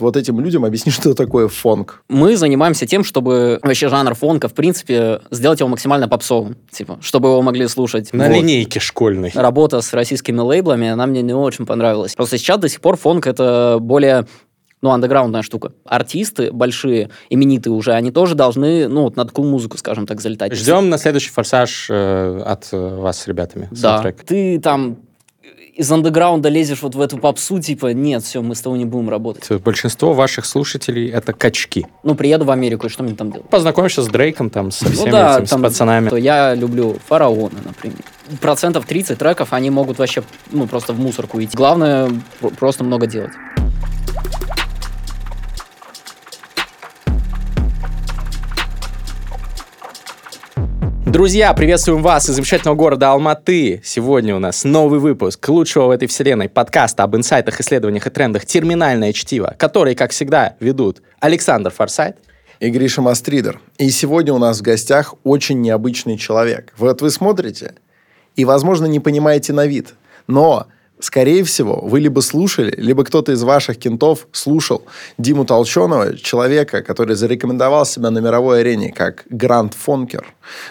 Вот этим людям объясни, что такое фонк. Мы занимаемся тем, чтобы вообще жанр фонка, в принципе, сделать его максимально попсовым. Типа, чтобы его могли слушать. На Вот. линейке школьной. Работа с российскими лейблами, она мне не очень понравилась. Просто сейчас до сих пор фонк это более ну, андеграундная штука. Артисты большие, именитые уже, они тоже должны, ну, вот на такую музыку, скажем так, залетать. Ждем на следующий форсаж э, от э, вас с ребятами. Да. саундтрек. Ты там из андеграунда лезешь вот в эту попсу, типа, нет, все, мы с тобой не будем работать. Большинство ваших слушателей это качки. Ну, приеду в Америку, и что мне там делать? Познакомишься с Дрейком, там, со всеми ну да, этими, с там, пацанами. то я люблю фараона, например. Процентов 30 треков, они могут вообще, ну, просто в мусорку идти. Главное, про- просто много делать. Друзья, приветствуем вас из замечательного города Алматы. Сегодня у нас новый выпуск лучшего в этой вселенной подкаста об инсайтах, исследованиях и трендах «Терминальное чтиво», который, как всегда, ведут Александр Форсайт. И Гриша Мастридер. И сегодня у нас в гостях очень необычный человек. Вот вы смотрите и, возможно, не понимаете на вид. Но, скорее всего, вы либо слушали, либо кто-то из ваших кентов слушал Диму Толченого, человека, который зарекомендовал себя на мировой арене как Гранд Фонкер.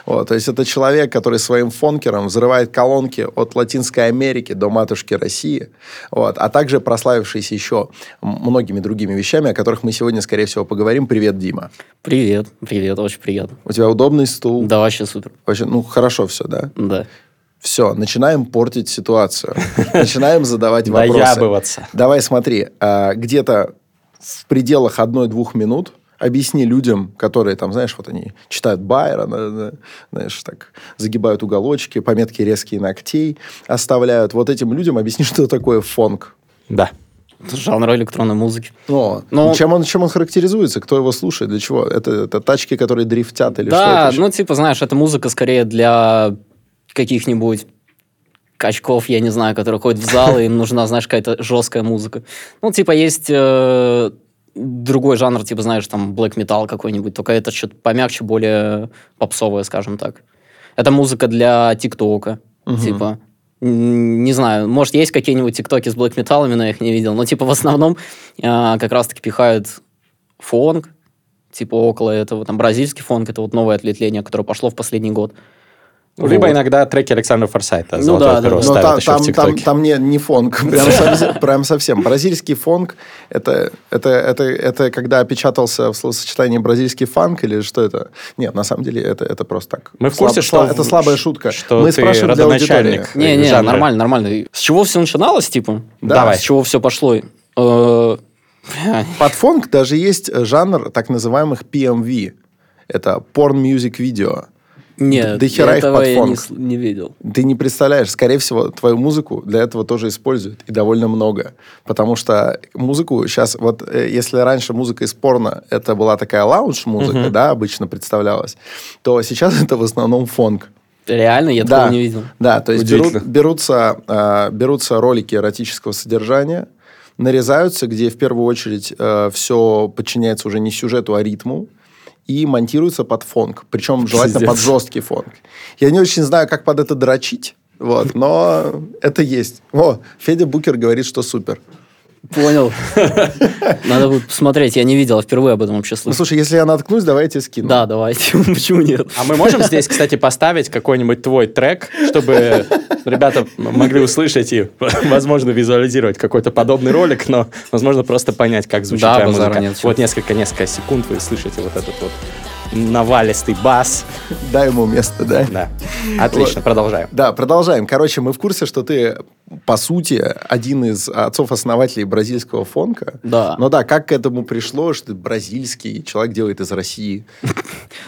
Вот, то есть это человек, который своим фонкером взрывает колонки от Латинской Америки до матушки России, вот, а также прославившийся еще многими другими вещами, о которых мы сегодня, скорее всего, поговорим. Привет, Дима. Привет, привет, очень приятно. У тебя удобный стул? Да, вообще супер. Вообще, ну, хорошо все, да? Да. Все, начинаем портить ситуацию. Начинаем задавать вопросы. Давай смотри, а, где-то в пределах одной-двух минут объясни людям, которые там, знаешь, вот они читают Байрона, да, знаешь, так загибают уголочки, пометки резкие ногтей оставляют. Вот этим людям объясни, что такое фонк. Да. Это жанр электронной музыки. Ну, Ну- чем, он, чем он характеризуется? Кто его слушает? Для чего? Это, это тачки, которые дрифтят или да, что это? ну, типа, знаешь, это музыка скорее для каких-нибудь качков, я не знаю, которые ходят в зал, и им нужна, знаешь, какая-то жесткая музыка. Ну, типа, есть э, другой жанр, типа, знаешь, там, black metal какой-нибудь, только это что-то помягче, более попсовое, скажем так. Это музыка для ТикТока, типа. М, Не знаю, может, есть какие-нибудь тиктоки с блэк металлами, но я их не видел. Но, типа, в основном э, как раз-таки пихают фонк, типа, около этого. Там бразильский фонк, это вот новое отлетление, которое пошло в последний год. Либо Вот. иногда треки Александра Форсайта. Ну «Золотое да, да, перо» да. Но там, еще там, в там, там не, не фонк, прям совсем, прям совсем. Бразильский фонк это, это, это, это когда опечатался в словосочетании бразильский фанк или что это? Нет, на самом деле это, это просто так. Мы в курсе, Слаб- что это слабая шутка. что Мы ты спрашиваем для аудитории. родоначальник. Не-не, жанра. нормально, нормально. С чего все начиналось, типа? Да. Давай. С чего все пошло? Э, Под фонк даже есть жанр так называемых PMV. Это porn music video. Нет, до хера их этого под я не, не видел. Ты не представляешь, скорее всего, твою музыку для этого тоже используют, и довольно много. Потому что музыку сейчас, вот э, если раньше музыка из порно, это была такая лаунж-музыка, да, обычно представлялась, то сейчас это в основном фонк. Реально, я Да, такого не видел. да, то есть берут- берутся, э, берутся ролики эротического содержания, нарезаются, где в первую очередь все подчиняется уже не сюжету, а ритму, и монтируется под фонк. Причем желательно Пиздец. под жесткий фонк. Я не очень знаю, как под это дрочить, вот, но это есть. О, Федя Букер говорит, что супер. Понял. Надо будет посмотреть, я не видел, впервые об этом вообще Ну, слышал. слушай, если я наткнусь, давай я тебе скину. Да, давайте, почему нет? А мы можем здесь, кстати, поставить какой-нибудь твой трек, чтобы ребята могли услышать и, возможно, визуализировать какой-то подобный ролик, но, возможно, просто понять, как звучит Да, твоя музыка. нет, вот несколько, несколько секунд вы слышите вот этот вот навалистый бас. Дай ему место, да? Да. Отлично, продолжаем. Да, продолжаем. Короче, мы в курсе, что ты, по сути, один из отцов-основателей бразильского фонка. Да. Но да, как к этому пришло, что ты бразильский, человек делает из России.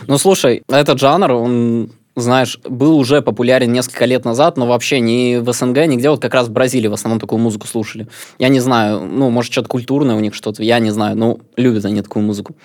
Ну, слушай, этот жанр, он, знаешь, был уже популярен несколько лет назад, но вообще ни в СНГ, нигде, вот как раз в Бразилии в основном такую музыку слушали. Я не знаю, ну, может, что-то культурное у них что-то, я не знаю, ну, любят они такую музыку.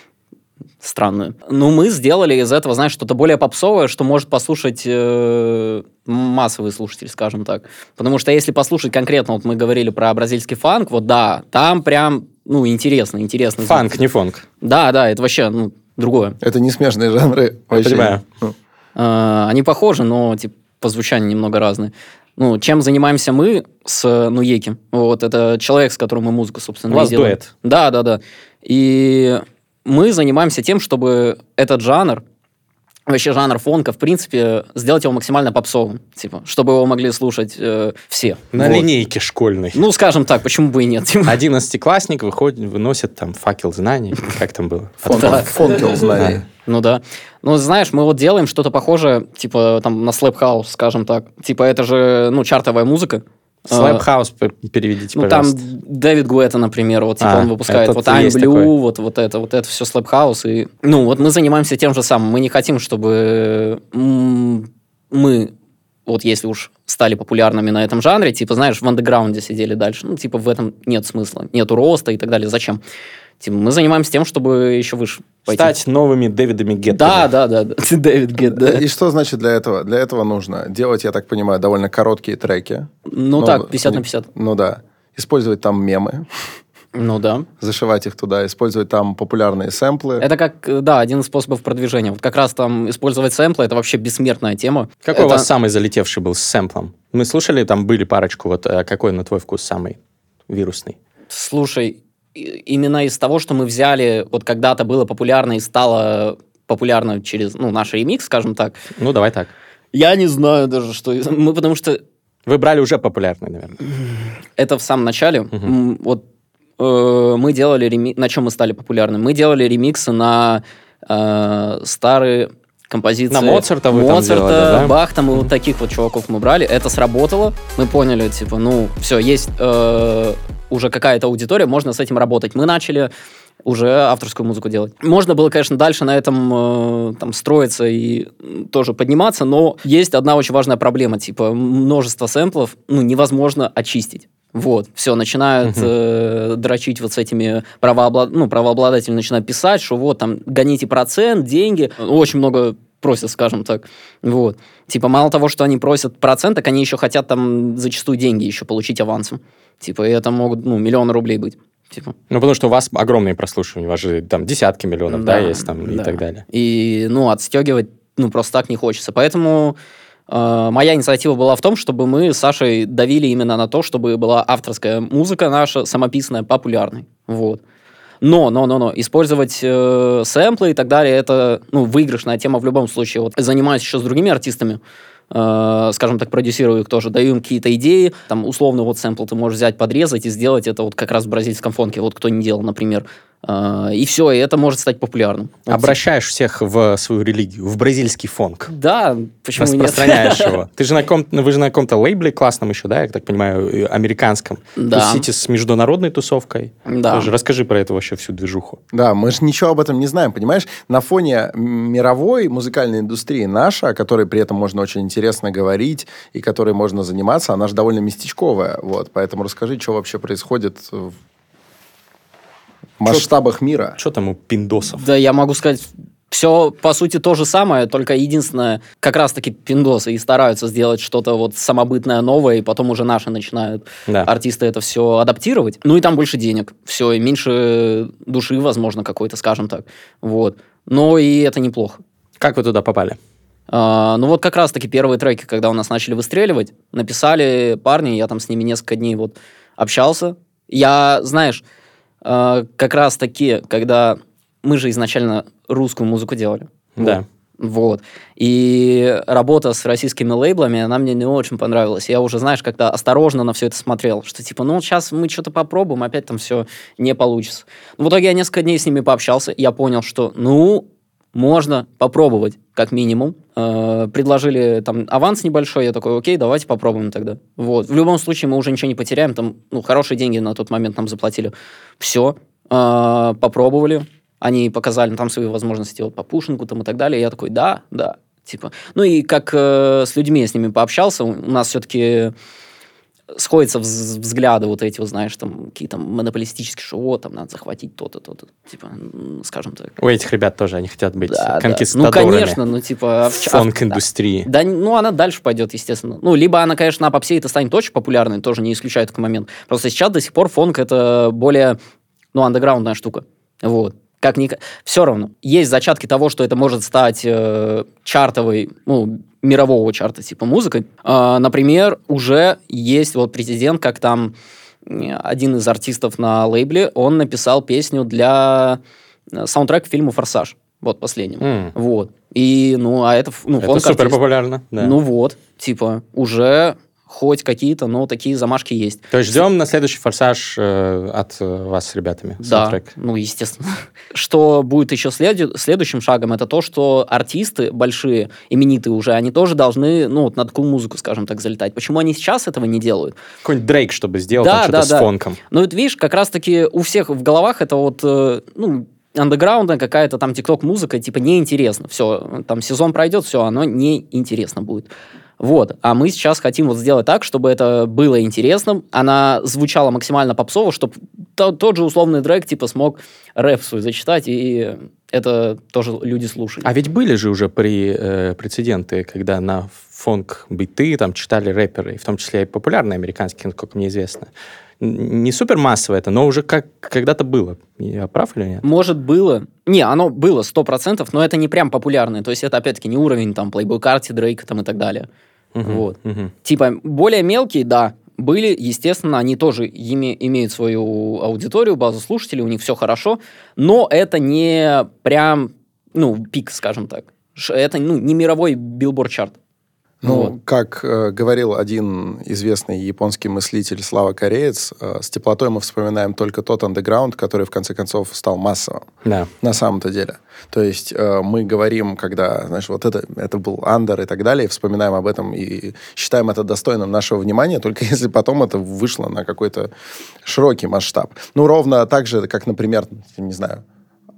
Странную. Ну, мы сделали из этого, знаешь, что-то более попсовое, что может послушать э, массовый слушатель, скажем так. Потому что если послушать конкретно, вот мы говорили про бразильский фанк, вот да, там прям, ну, интересно, интересно. Фанк, не фонк. Да, да, это вообще, ну, другое. Это не смежные жанры. вообще. понимаю. Ну, Э, Они похожи, но типа, по звучанию немного разные. Ну, чем занимаемся мы с Нуеки? Вот, это человек, с которым мы музыку, собственно, У вас делаем. дуэт. Да, да, да. И мы занимаемся тем, чтобы этот жанр, вообще жанр фонка, в принципе, сделать его максимально попсовым, типа, чтобы его могли слушать э, все. На Вот. линейке школьной. Ну, скажем так, почему бы и нет. типа. Одиннадцатиклассник выходит, выносит там факел знаний. Как там было? Фонкел знаний. Ну да. Ну, знаешь, мы вот делаем что-то похожее, типа, там, на House, скажем так. Типа, это же, ну, чартовая музыка. А, п- переведите, Ну, там. Дэвид Гуэта, например, вот, типа, А, он выпускает вот I'm Blue, такой. вот, вот это, вот это все House. И, ну, вот мы занимаемся тем же самым. Мы не хотим, чтобы мы, вот если уж стали популярными на этом жанре, типа, знаешь, в андеграунде сидели дальше. Ну, типа, в этом нет смысла. Нету роста и так далее. Зачем? Типа, мы занимаемся тем, чтобы еще выше пойти. Стать новыми Дэвидами Геттами. Да, да, да, да. Дэвид Гет, да. И что значит для этого? Для этого нужно делать, я так понимаю, довольно короткие треки. Ну, так, 50 на 50. Ну да. Использовать там мемы, Ну да. зашивать их туда, использовать там популярные сэмплы. Это как, да, один из способов продвижения. Вот как раз там использовать сэмплы, это вообще бессмертная тема. Какой Это- у вас самый залетевший был с сэмплом? Мы слушали, там были парочку. Вот э, какой на твой вкус самый вирусный? Слушай, именно из того, что мы взяли, вот когда-то было популярно и стало популярно через, ну, наш ремикс, скажем так. Ну, давай так. Я не знаю даже, что... Мы потому что Вы брали уже популярный, наверное. это в самом начале. М, Вот э, мы делали реми... На чем мы стали популярны? Мы делали ремиксы на э, старые композиции. На Моцарта вы там Моцарта, делали, да? Бах, там и вот таких вот чуваков мы брали. Это сработало. Мы поняли, типа, ну, все, есть э, уже какая-то аудитория, можно с этим работать. Мы начали уже авторскую музыку делать. Можно было, конечно, дальше на этом э, там строиться и тоже подниматься, но есть одна очень важная проблема, типа множество сэмплов, ну, невозможно очистить. Вот, все, начинают Мгм. э, дрочить вот с этими правооблад... ну, правообладатели начинают писать, что вот там гоните процент, деньги. Очень много просят, скажем так. Вот. Типа, мало того, что они просят процент, так они еще хотят там зачастую деньги еще получить авансом. Типа, и это могут, ну, миллионы рублей быть. Типа. Ну, потому что у вас огромные прослушивания, у вас же там десятки миллионов, да, Да, есть там и да. так далее. И, ну, отстегивать, ну, просто так не хочется. Поэтому э, моя инициатива была в том, чтобы мы с Сашей давили именно на то, чтобы была авторская музыка наша, самописная, популярной. Вот. Но, но, но, но, использовать э, сэмплы и так далее, это, ну, выигрышная тема в любом случае. Вот занимаюсь еще с другими артистами, э, скажем так, продюсирую их тоже, даю им какие-то идеи, там, условно, вот сэмпл ты можешь взять, подрезать и сделать это вот как раз в бразильском фонке, вот кто не делал, например. Э, и все, и это может стать популярным. Вот, Обращаешь всех в свою религию, в бразильский фонк. да, почему нет? Распространяешь его. Ты же на ком вы же на каком-то лейбле классном еще, да, я так понимаю, э, американском. Да. Тусите с международной тусовкой. Да. Тоже расскажи про это вообще всю движуху. Да, мы же ничего об этом не знаем, понимаешь? На фоне мировой музыкальной индустрии наша, о которой при этом можно очень интересно говорить и которой можно заниматься, она же довольно местечковая. Вот, поэтому расскажи, что вообще происходит в масштабах мира. Что там у пиндосов? Да, я могу сказать, все, по сути, то же самое, только единственное, как раз-таки пиндосы и стараются сделать что-то вот самобытное, новое, и потом уже наши начинают Да. артисты это все адаптировать. Ну и там больше денег, все, и меньше души, возможно, какой-то, скажем так. Вот. Но и это неплохо. Как вы туда попали? А, ну вот как раз-таки первые треки, когда у нас начали выстреливать, написали парни, я там с ними несколько дней вот общался. Я, знаешь, а, как раз-таки, когда мы же изначально русскую музыку делали. Да. Вот. И работа с российскими лейблами, она мне не очень понравилась. Я уже, знаешь, как-то осторожно на все это смотрел, что типа, ну, сейчас мы что-то попробуем, опять там все не получится. Но в итоге я несколько дней с ними пообщался, я понял, что, ну, можно попробовать, как минимум. Э, предложили там аванс небольшой, я такой, окей, давайте попробуем тогда. Вот. В любом случае мы уже ничего не потеряем, там, ну, хорошие деньги на тот момент нам заплатили. Все, попробовали, они показали там свои возможности вот, по пушингу там и так далее. Я такой, да, да. Типа. Ну и как э, с людьми я с ними пообщался, у нас все-таки сходятся вз- взгляды вот эти, вот, знаешь, там какие-то монополистические, что вот, там надо захватить то-то, то-то. Типа, скажем так. У этих ребят тоже, они хотят быть Да, да. Ну, конкистадорами конечно, ну, типа... а в а в- фонк-индустрии. Да, ну, она дальше пойдет, естественно. Ну, либо она, конечно, на попсе это станет очень популярной, тоже не исключаю такой момент. Просто сейчас до сих пор фонк это более, ну, андеграундная штука. Вот. Как ни... Все равно. Есть зачатки того, что это может стать э, чартовой, ну, мирового чарта типа музыка. А, например, уже есть вот президент, как там один из артистов на лейбле, он написал песню для э, саундтрека к фильму «Форсаж». Вот последним. М. Вот. И, ну, а это... Ну, Это супер популярно. да. Ну вот, типа, уже хоть какие-то, но такие замашки есть. То есть ждем на следующий форсаж э, от э, вас с ребятами. Да, саундтрек. ну, естественно. Что будет еще следу- следующим шагом, это то, что артисты большие, именитые уже, они тоже должны, ну, вот на такую музыку, скажем так, залетать. Почему они сейчас этого не делают? Какой-нибудь Дрейк, чтобы сделал Да, там что-то да, с фонком. Ну, вот видишь, как раз-таки у всех в головах это вот, э, ну, андеграундная какая-то там тикток-музыка, типа, неинтересно. Все, там сезон пройдет, все, оно неинтересно будет. Вот. А мы сейчас хотим вот сделать так, чтобы это было интересным, она звучала максимально попсово, чтобы тот же условный Дрейк, типа, смог рэп свой зачитать, и это тоже люди слушали. А ведь были же уже при, э, прецеденты, когда на фонк биты там читали рэперы, в том числе и популярные американские, насколько мне известно. Не супер массово это, но уже как когда-то было. Я прав или нет? Может, было. Не, оно было, сто процентов, но это не прям популярное. То есть это, опять-таки, не уровень там Playboy Карти, Дрейка там и так далее. Мгм, Вот. мгм. Типа, более мелкие, да, были, естественно, они тоже име- имеют свою аудиторию, базу слушателей, у них все хорошо, но это не прям, ну, пик, скажем так. Это, ну, не мировой билборд-чарт. Ну, Вот. как э, говорил один известный японский мыслитель Слава Кореец, э, с теплотой мы вспоминаем только тот андеграунд, который в конце концов стал массовым. Да. На самом-то деле. То есть э, мы говорим, когда, знаешь, вот это, это был андер и так далее, и вспоминаем об этом и считаем это достойным нашего внимания, только если потом это вышло на какой-то широкий масштаб. Ну, ровно так же, как, например, не знаю,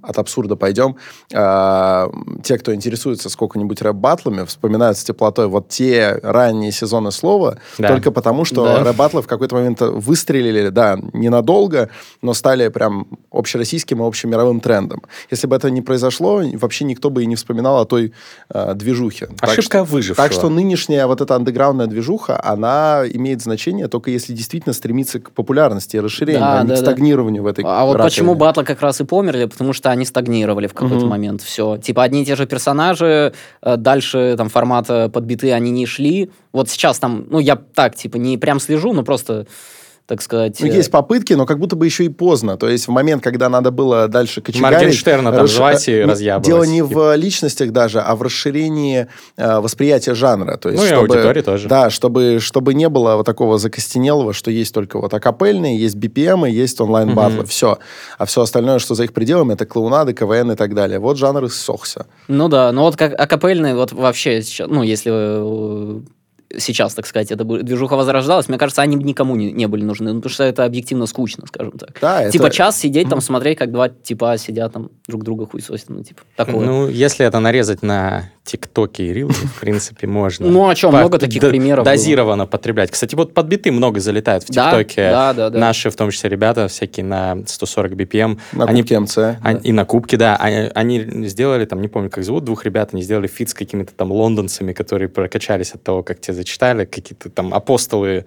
от абсурда пойдем. А, те, кто интересуется сколько-нибудь рэп-баттлами, вспоминают с теплотой вот те ранние сезоны слова, Да. только потому, что Да. рэп-баттлы в какой-то момент выстрелили, да, ненадолго, но стали прям общероссийским и общемировым трендом. Если бы это не произошло, вообще никто бы и не вспоминал о той э, движухе. Так Ошибка что- выжившего. Так что нынешняя вот эта андеграундная движуха, она имеет значение только если действительно стремиться к популярности и расширению, Да, а не да, к да. стагнированию в этой А вот почему батлы как раз и померли, потому что они стагнировали в какой-то Мгм. момент. Все. Типа одни и те же персонажи, э, дальше там формата подбиты они не шли. Вот сейчас там, ну я так, типа, не прям слежу, но просто, так сказать... Ну, э, есть попытки, но как будто бы еще и поздно. То есть в момент, когда надо было дальше кочегарить... Моргенштерна там расш- звать и э, разъябывать. Дело не в личностях даже, а в расширении э, восприятия жанра. То есть, Ну и чтобы, аудитории тоже. Да, чтобы, чтобы не было вот такого закостенелого, что есть только вот акапельные, есть BPM, есть онлайн-батлы. Мгм. Все. А все остальное, что за их пределами, это клоунады, КВН и так далее. Вот жанр иссохся. Ну да, ну вот как акапельные, вот вообще, сейчас, ну если э, сейчас, так сказать, эта движуха возрождалась, мне кажется, они никому не, не были нужны, ну, потому что это объективно скучно, скажем так. Да, это- Типа час сидеть там, смотреть, как два типа сидят там друг друга хуесосят, ну типа такое. Ну, если это нарезать на ТикТоке и Reels, в принципе, можно. Ну, а чё, По- много таких примеров. Дозированно потреблять. Кстати, вот под биты много залетают в ТикТоке. да, да, да. Наши, в том числе, ребята всякие на 140 BPM. На кубке МЦ. Они- И на кубке, да. Они, сделали, там, не помню, как зовут двух ребят, они сделали фит с какими-то там лондонцами, которые прокачались от того, как те зачитали, какие-то там апостолы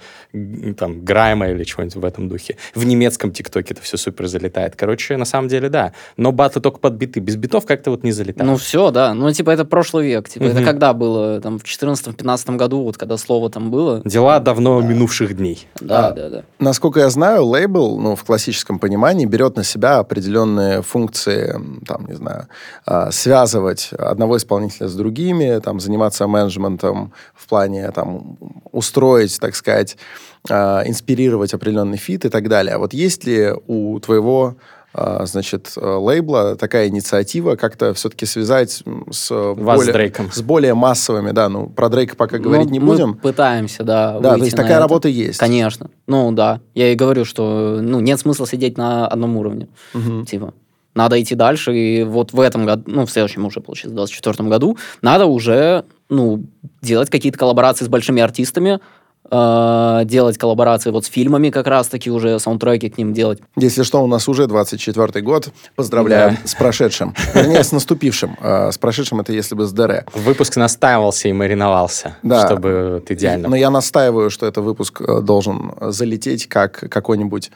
там Грайма или чего-нибудь в этом духе. В немецком ТикТоке это все супер залетает. Короче, на самом деле, да. Но батлы только под биты. Без битов как-то вот не залетает. Ну все, да. Ну, типа, это прошлый век. Типа, это Мгм. когда было? Там, в 14-15 году, вот когда слово там было. Дела давно минувших дней. Да, А, да, да. Насколько я знаю, лейбл, ну, в классическом понимании, берет на себя определенные функции, там, не знаю, а, связывать одного исполнителя с другими, там, заниматься менеджментом в плане, там, устроить, так сказать, а, инспирировать определенный фит и так далее. А вот есть ли у твоего значит, э, лейбла такая инициатива как-то все-таки связать с, Вас более, с Дрейком. с более массовыми, да, ну, про Дрейка пока говорить Ну, не мы будем. пытаемся, да. Да, то есть на такая это. работа есть. Конечно. Ну, да. Я и говорю, что ну, нет смысла сидеть на одном уровне. Мгм. Типа, надо идти дальше, и вот в этом году, ну, в следующем уже, получается, в 2024 году, надо уже, ну, делать какие-то коллаборации с большими артистами, э, делать коллаборации вот с фильмами как раз-таки уже, саундтреки к ним делать. Если что, у нас уже 24 год. Поздравляю с прошедшим. Вернее, с наступившим. А, С прошедшим это если бы с ДР. Выпуск настаивался и мариновался, Да. чтобы вот идеально. Но я настаиваю, что этот выпуск э, должен залететь как какой-нибудь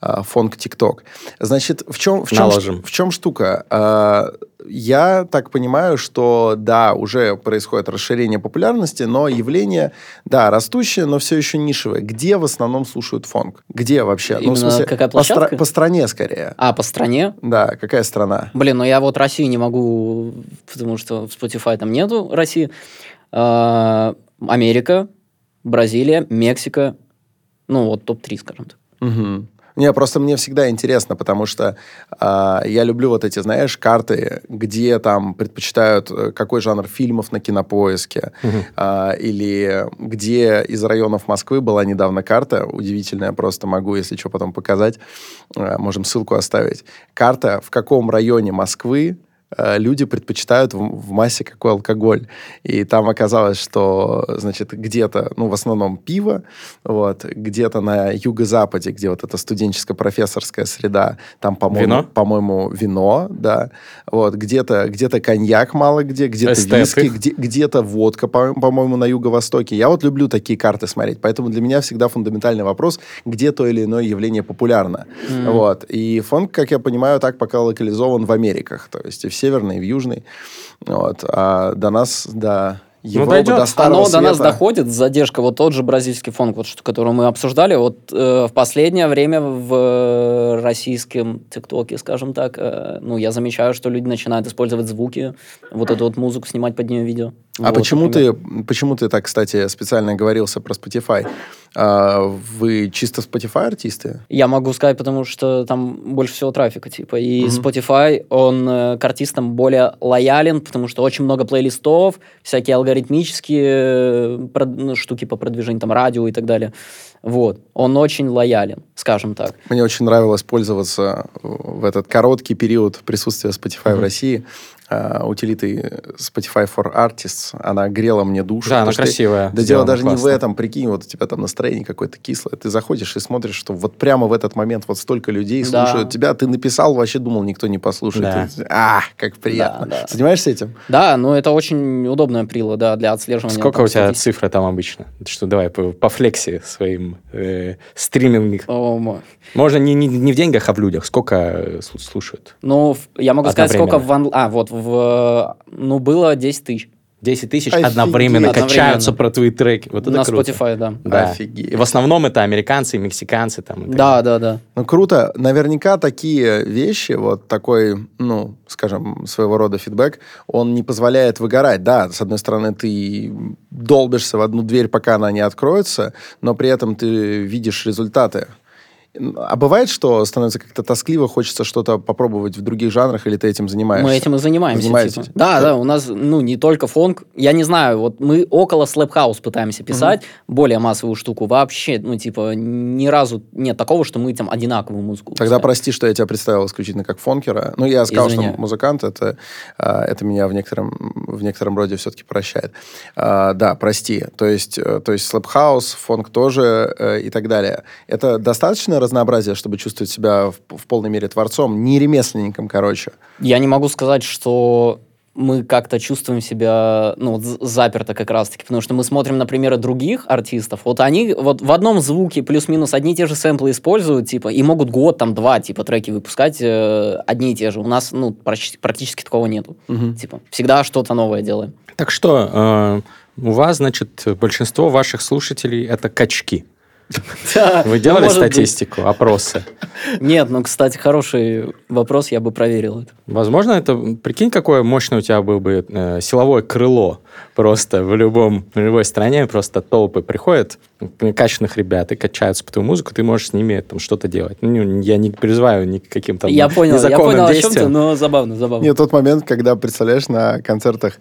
а, фонк ТикТок. Значит, в чем, в чем, Наложим. в чем штука? Я так понимаю, что да, уже происходит расширение популярности, но явление, да, растущее, но все еще нишевое. Где в основном слушают фонк? Где вообще? Именно ну, в смысле, какая по, стра- площадка? по стране скорее. А, по стране? Да, какая страна? Блин, ну я вот Россию не могу, потому что в Spotify там нету России. А, Америка, Бразилия, Мексика. Ну, вот топ-3, скажем так. Не, просто мне всегда интересно, потому что а, я люблю вот эти, знаешь, карты, где там предпочитают э, какой жанр фильмов на кинопоиске, а, или где из районов Москвы была недавно карта, удивительная, просто могу, если что, потом показать, А, можем ссылку оставить. Карта, в каком районе Москвы э, люди предпочитают в, в массе какой алкоголь. И там оказалось, что, значит, где-то, ну, в основном пиво, вот, где-то на юго-западе, где вот эта студенческо-профессорская среда, там, по-моему, Вино? по-моему, вино, да, вот, где-то, где-то коньяк мало где, где-то виски, где, где-то водка, по- по-моему, на юго-востоке. Я вот люблю такие карты смотреть, поэтому для меня всегда фундаментальный вопрос, где то или иное явление популярно. Вот. И фонк, как я понимаю, так пока локализован в Америках, то есть Северной, и в Южной. Вот. А до нас, до Европы, дойдет. до Старого Оно до нас Света. доходит, задержка. Вот тот же бразильский фонк, вот, который мы обсуждали, вот э, в последнее время в э, российском ТикТоке, скажем так, э, ну, я замечаю, что люди начинают использовать звуки, вот эту вот музыку, снимать под нее видео. А Вот, почему например. ты, почему ты так, кстати, специально говорился про Spotify? А, вы чисто Spotify артисты? Я могу сказать, потому что там больше всего трафика, типа, и Spotify, он э, к артистам более лоялен, потому что очень много плейлистов, всякие алгоритмические э, ну, штуки по продвижению, там, радио и так далее. Вот. Он очень лоялен, скажем так. Мне очень нравилось пользоваться в этот короткий период присутствия Spotify в России а, утилитой Spotify for Artists. Она грела мне душу. Да, она красивая, Да дело даже не в классно. этом. Прикинь, вот у тебя там настроение какое-то кислое. Ты заходишь и смотришь, что вот прямо в этот момент вот столько людей Да. слушают тебя. Ты написал, вообще думал, никто не послушает. Да. Ты- А, как приятно. Да, да. Занимаешься этим? Да, но это очень удобная прила, да, для отслеживания. Сколько там, у тебя цифры там обычно? Что давай по, по флекси своим э, стриминг. О, мой. Можно не, не, не в деньгах, а в людях. Сколько э, слу- слушают? Ну, я могу сказать, сколько в... Ван- А, вот, в... Ну, было 10 тысяч 10 тысяч Офигеть. одновременно качаются про твои треки. Вот это на круто. Spotify, да. Да. Офигеть. И в основном это американцы и мексиканцы. Там, и Да, да, да. Ну, круто. Наверняка такие вещи, вот такой, ну, скажем, своего рода фидбэк, он не позволяет выгорать. Да, с одной стороны, ты долбишься в одну дверь, пока она не откроется, но при этом ты видишь результаты. А бывает, что становится как-то тоскливо, хочется что-то попробовать в других жанрах, или ты этим занимаешься? Мы этим и занимаемся. Занимаетесь? типа. Да, да, у нас, ну, не только фонк. Я не знаю, вот мы около House пытаемся писать, более массовую штуку. Вообще, ну, типа, ни разу нет такого, что мы там одинаковую музыку Тогда выпускаем. прости, что я тебя представил исключительно как фонкера. Ну, я сказал, Извиняю. что музыкант, это, а, это меня в некотором, в некотором роде все-таки прощает. А, да, прости. То есть, э, то есть slap house, фонк тоже э, и так далее. Это достаточное разнообразие, чтобы чувствовать себя в, в полной мере творцом, не ремесленником, короче. Я не могу сказать, что мы как-то чувствуем себя, ну, вот заперто как раз-таки, потому что мы смотрим на примеры других артистов, вот они вот в одном звуке плюс-минус одни и те же сэмплы используют, типа, и могут год, там, два, типа, треки выпускать э, одни и те же. У нас, ну, практи- практически такого нету. Типа, всегда что-то новое делаем. Так что, э, у вас, значит, большинство ваших слушателей это качки. Вы делали Ну, быть. статистику, опросы? Нет, ну, кстати, хороший вопрос, я бы проверил это. Возможно, это... Прикинь, какое мощное у тебя было бы э, силовое крыло. Просто в, любом, в любой стране просто толпы приходят качественных ребят и качаются по твою музыку, ты можешь с ними там что-то делать. Ну, я не призываю ни к каким там я понял, я понял, о чем ты, но забавно, забавно. Нет, тот момент, когда, представляешь, на концертах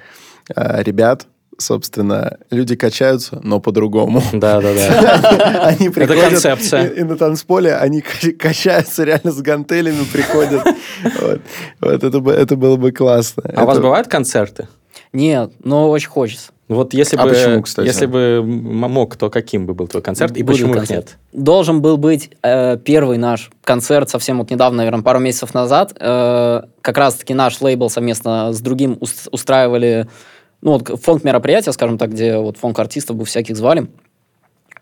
э, ребят, собственно, люди качаются, но по-другому. Да, да, да. Они приходят концепция. И, и на танцполе они ка- качаются реально с гантелями, приходят. Вот, Вот, это, бы- это было бы классно. А у вас Это- бывают концерты? Нет, но очень хочется. Вот если А бы, почему, кстати? если бы мог, то каким бы был твой концерт и Будет почему их концерт. нет? Должен был быть э, первый наш концерт совсем вот недавно, наверное, пару месяцев назад. Э, как раз-таки наш лейбл совместно с другим ус- устраивали ну, вот, фонд мероприятия, скажем так, где вот фонд артистов бы всяких звали.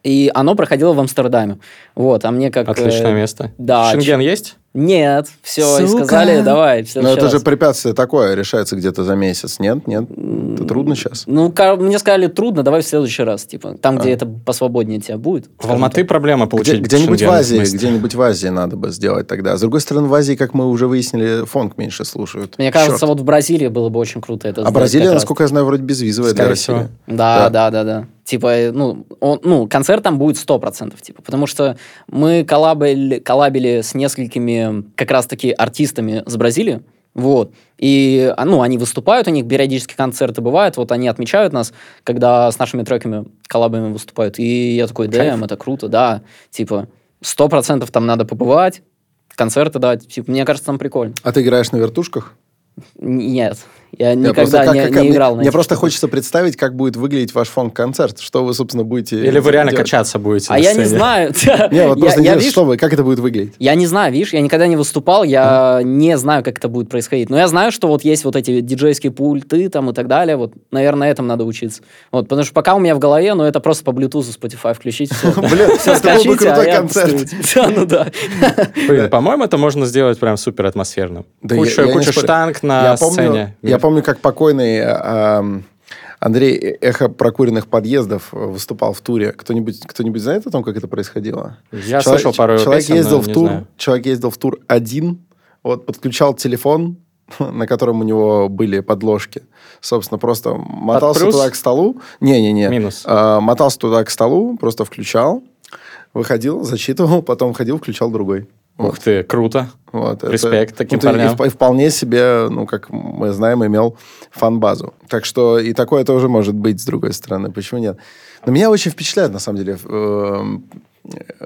И оно проходило в Амстердаме. Вот, а мне как... Отличное э, место. да, Шенген есть? Нет, все, и Сука. сказали, давай, Но это же раз. препятствие такое, решается где-то за месяц. Нет, нет, это трудно сейчас. Ну, мне сказали, трудно, давай в следующий раз, типа, там, А. где это посвободнее тебя будет. В Алматы проблема Где- получить где-нибудь в Азии, смысле. где-нибудь в Азии надо бы сделать тогда. С другой стороны, в Азии, как мы уже выяснили, фонг меньше слушают. Мне кажется, Черт. вот в Бразилии было бы очень круто это А сделать Бразилия, как раз. насколько я знаю, вроде безвизовая для Скорее России. всего. Да, Да. да, да, да. Типа, э, ну, он, ну, концерт там будет 100%, типа, потому что мы коллабили, коллабили с несколькими как раз-таки артистами с Бразилии, вот, и, а, ну, они выступают, у них периодически концерты бывают, вот они отмечают нас, когда с нашими треками, коллабами выступают, и я такой, дэм, это круто, да, типа, 100% там надо побывать, концерты дать, типа, мне кажется, там прикольно. А ты играешь на вертушках? Нет, я никогда просто как- не, как- не мне- играл на Мне просто хочется представить, как будет выглядеть ваш фонк-концерт. Что вы, собственно, будете Или вы реально делать. качаться будете А я не знаю. Не, вот просто видишь, что вы, как это будет выглядеть? Я не знаю, видишь, я никогда не выступал, я не знаю, как это будет происходить. Но я знаю, что вот есть вот эти диджейские пульты там и так далее. Вот, наверное, этому надо учиться. Вот, потому что пока у меня в голове, ну, это просто по Bluetooth Spotify включить, все. Блин, это был бы крутой концерт. Да, ну да. Блин, по-моему, это можно сделать прям супер атмосферно. Да куча не штанг на сцене. Я помню, как покойный э, эм, Андрей Эхо прокуренных подъездов э, выступал в туре. Кто-нибудь кто-нибудь знает о том, как это происходило? Я Человек- слышал пару человек песен, ездил в тур, знаю. человек ездил в тур один, вот подключал телефон, на котором у него были подложки. Собственно, просто мотался плюс? туда к столу. Не-не-не. Минус. Э, мотался туда к столу, просто включал, выходил, зачитывал, потом ходил, включал другой. Ух ты, круто. Вот, Респект таким ну, ты и парням. вп- И, вполне себе, ну, как мы знаем, имел фан-базу. Так что и такое тоже может быть, с другой стороны. Почему нет? Но меня очень впечатляет, на самом деле, з-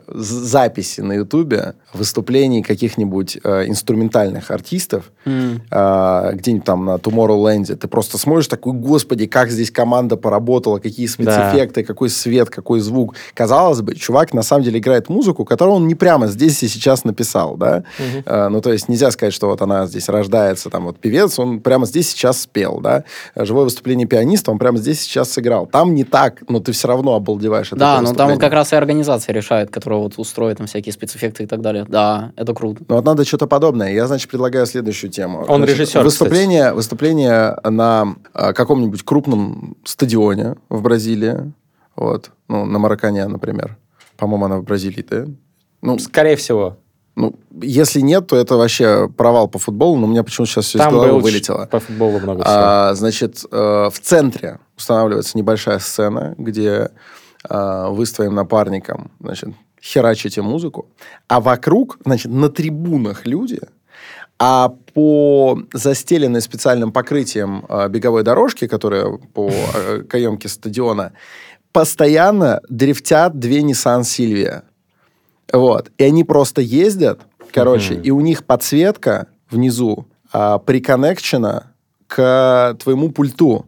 записи на Ютубе выступлений каких-нибудь э, инструментальных артистов М. э, где-нибудь там на Tomorrowland. Ты просто смотришь такой, господи, как здесь команда поработала, какие спецэффекты, какой свет, какой звук. Казалось бы, чувак на самом деле играет музыку, которую он не прямо здесь и сейчас написал, да? Э, ну, то есть нельзя сказать, что вот она здесь рождается, там вот певец, он прямо здесь сейчас спел, да? Живое выступление пианиста он прямо здесь сейчас сыграл. Там не так, но ты все равно обалдеваешь Да, но там вот как раз и организация решает, которая вот устроит там всякие спецэффекты и так далее. Да, это круто. Ну, вот надо что-то подобное. Я, значит, предлагаю следующую тему. Он Значит, режиссер, Выступление, выступление на а, каком-нибудь крупном стадионе в Бразилии. Вот. Ну, на Маракане, например. По-моему, она в Бразилии, да? Ну, Скорее всего. ну, если нет, то это вообще провал по футболу, но у меня почему-то сейчас все из Там головы было вылетело. по футболу много всего. А, значит, э, в центре устанавливается небольшая сцена, где э, вы с твоим напарником, значит, херачите музыку, а вокруг, значит, на трибунах люди, а по застеленной специальным покрытием э, беговой дорожки, которая по э, каемке стадиона, постоянно дрифтят две Nissan Silvia. Вот. И они просто ездят, короче, Мгм. и у них подсветка внизу а, приконнекчена к твоему пульту.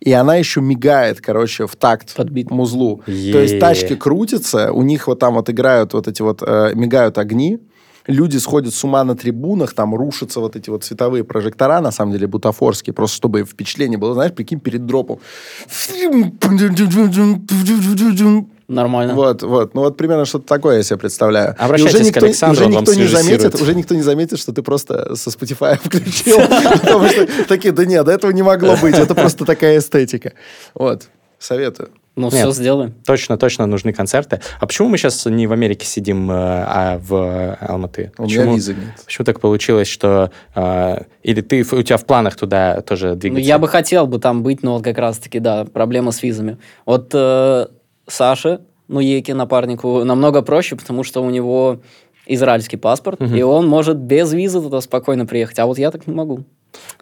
И она еще мигает, короче, в такт Подбит. музлу. Е. То есть тачки крутятся, у них вот там вот играют вот эти вот, э, мигают огни, люди сходят с ума на трибунах, там рушатся вот эти вот цветовые прожектора, на самом деле, бутафорские, просто чтобы впечатление было, знаешь, прикинь, перед дропом. Нормально. Вот, вот. Ну вот примерно что-то такое я себе представляю. И Обращайтесь уже к никто, Александру, уже никто не заметит, уже никто не заметит, что ты просто со Spotify включил. Потому что такие, да нет, этого не могло быть. Это просто такая эстетика. Вот. Советую. Ну, Нет. все сделаем. Точно, точно нужны концерты. А почему мы сейчас не в Америке сидим, э, а в Алматы? У меня Почему, визы нет. почему так получилось, что... э, или ты, у тебя в планах туда тоже Ну, двигаться? я бы хотел бы там быть, но вот как раз-таки, да, проблема с визами. Вот э, Саше, ну, Еки, напарнику, намного проще, потому что у него израильский паспорт, Мгм. и он может без визы туда спокойно приехать, а вот я так не могу.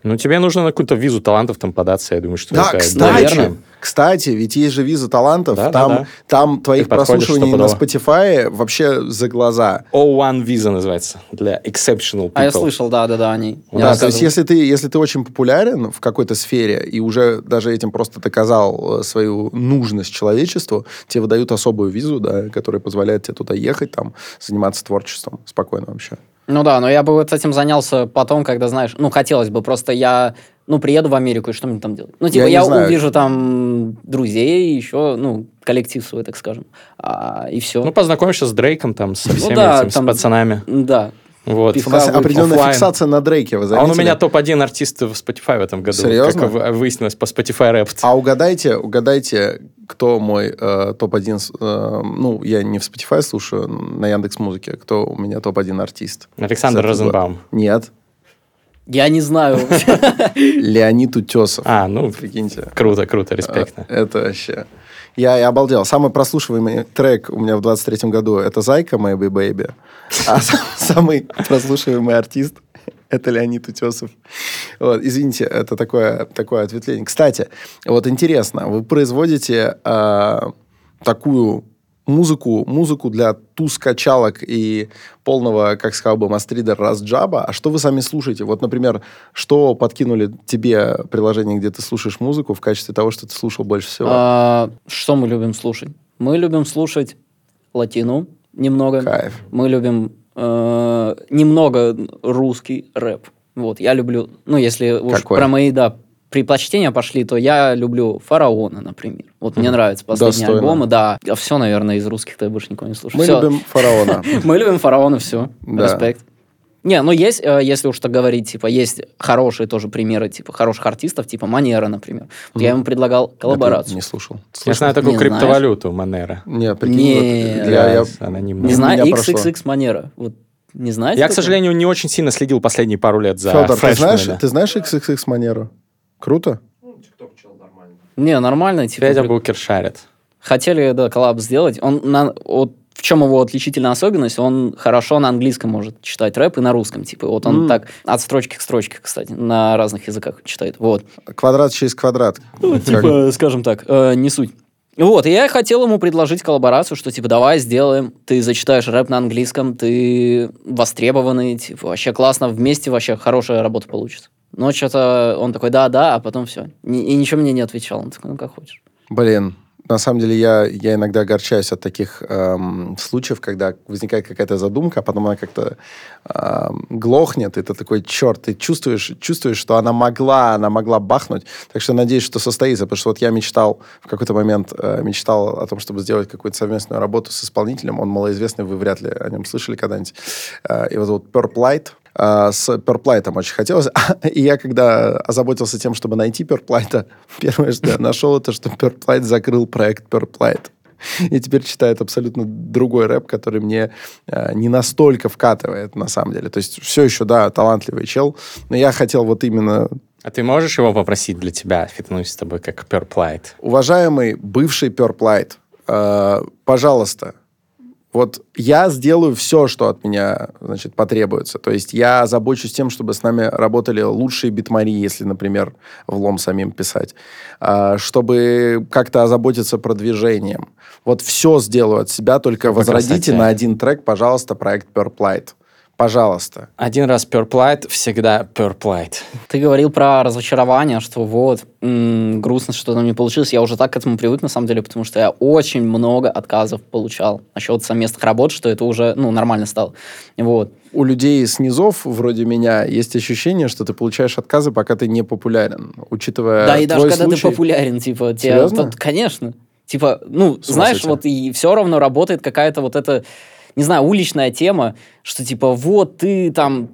Ну, тебе нужно на какую-то визу талантов там податься, я думаю, что Да, это кстати, наверное. кстати, ведь есть же виза талантов, Да, да, там, да. там твоих прослушиваний на. Spotify вообще за глаза. O1 виза называется, для exceptional people. А я слышал, да-да-да, о ней. Я Да, то есть если ты, если ты очень популярен в какой-то сфере и уже даже этим просто доказал э, свою нужность человечеству, тебе выдают особую визу, да, которая позволяет тебе туда ехать, там, заниматься творчеством спокойно вообще. Ну да, но я бы вот этим занялся потом, когда, знаешь, ну, хотелось бы, просто я, ну, приеду в Америку, и что мне там делать? Ну, типа, Я я, знаю. увижу там друзей, еще, ну, коллектив свой, так скажем, а, и все. Ну, познакомишься с Дрейком там, со Ну всеми да, этими, там- с пацанами. Да, Вот. У нас Пивка определенная оффлайн. фиксация на Drake, вы А заметили? он у меня топ-1 артист в Spotify в этом году. Серьезно? Как вы- выяснилось по Spotify Rap. А угадайте, угадайте, кто мой э, топ-1, с- э, ну, я не в Spotify слушаю, на Яндекс Музыке, кто у меня топ-1 артист. Александр Кстати, Розенбаум. Нет, Я не знаю. Леонид Утесов. А, ну, Прикиньте. круто, круто, респектно. А, Это вообще... Я, я обалдел. Самый прослушиваемый трек у меня в 23-м году это «Зайка, Maybe Baby». А сам- самый прослушиваемый артист это Леонид Утесов. Вот, извините, это такое, такое ответвление. Кстати, вот интересно, вы производите а, такую музыку, музыку для туз-качалок и полного, как сказал бы Мастридер, разджаба. А что вы сами слушаете? Вот, например, что подкинули тебе приложение, где ты слушаешь музыку в качестве того, что ты слушал больше всего? А, Что мы любим слушать? Мы любим слушать латину немного. Кайф. Мы любим э, немного русский рэп. Вот, я люблю, ну, если уж Какой? про мои, да, предпочтения пошли, то я люблю Фараона, например. Вот мне нравятся последние Достойно. альбомы, да. А все, наверное, из русских-то я больше никого не слушаю. Мы Всё. любим фараона. Мы любим фараона, все. Респект. Не, ну есть, э, если уж так говорить, типа, есть хорошие тоже примеры, типа, хороших артистов, типа Манера, например. Вот я ему предлагал Я коллаборацию. не слушал. Я Слышал? знаю такую Не криптовалюту Монера. Нет, прикинь, Не, вот для- я- анонимно. Не знаю, меня прошло. XXX Манера. Вот не знаете? Я, к такого? сожалению, не очень сильно следил последние пару лет за Федор, ты знаешь, ты знаешь XXX манеру? Круто? Не, нормально, типа. Федя Букер шарит. Хотели, да, коллаб сделать. Он на, вот в чем его отличительная особенность? Он хорошо на английском может читать рэп и на русском, типа. Вот он М. так от строчки к строчке, кстати, на разных языках читает. Вот. Квадрат через квадрат. Как- Типа, скажем так, э, не суть. Вот, и я хотел ему предложить коллаборацию, что, типа, давай сделаем, ты зачитаешь рэп на английском, ты востребованный, типа, вообще классно, вместе вообще хорошая работа получится. Но что-то он такой, да-да, а потом все. И ничего мне не отвечал. Он такой, ну, как хочешь. Блин, на самом деле я, я иногда огорчаюсь от таких эм, случаев, когда возникает какая-то задумка, а потом она как-то эм, глохнет, и ты такой, черт, ты чувствуешь, чувствуешь, что она могла, она могла бахнуть. Так что надеюсь, что состоится, потому что вот я мечтал, в какой-то момент э, мечтал о том, чтобы сделать какую-то совместную работу с исполнителем. Он малоизвестный, вы вряд ли о нем слышали когда-нибудь. Э, его зовут Purple Light. А, с Перплайтом очень хотелось. И я, когда озаботился тем, чтобы найти Перплайта, первое, что я нашел, это что Перплайт закрыл проект Перплайт. И теперь читает абсолютно другой рэп, который мне э, не настолько вкатывает, на самом деле. То есть все еще, да, талантливый чел, но я хотел вот именно А ты можешь его попросить для тебя фитнуть с тобой, как Перплайт? Уважаемый бывший Перплайт, э, пожалуйста, вот я сделаю все, что от меня, значит, потребуется. То есть я забочусь тем, чтобы с нами работали лучшие битмари, если, например, влом самим писать. А, чтобы как-то озаботиться продвижением. Вот все сделаю от себя, только Какой возродите красоте. на один трек, пожалуйста, проект Perplight. Пожалуйста. Один раз Перплайт, всегда Перплайт. Ты говорил про разочарование, что вот, м, грустно, что там не получилось. Я уже так к этому привык, на самом деле, потому что я очень много отказов получал насчет совместных работ, что это уже, ну, нормально стало. Вот. У людей с низов, вроде меня, есть ощущение, что ты получаешь отказы, пока ты не популярен. Учитывая да, и даже твой когда случай... ты популярен, типа, тебя- Серьезно? тут- конечно. Типа, ну, знаешь, вот и все равно работает какая-то вот эта, не знаю, уличная тема, что типа, вот ты там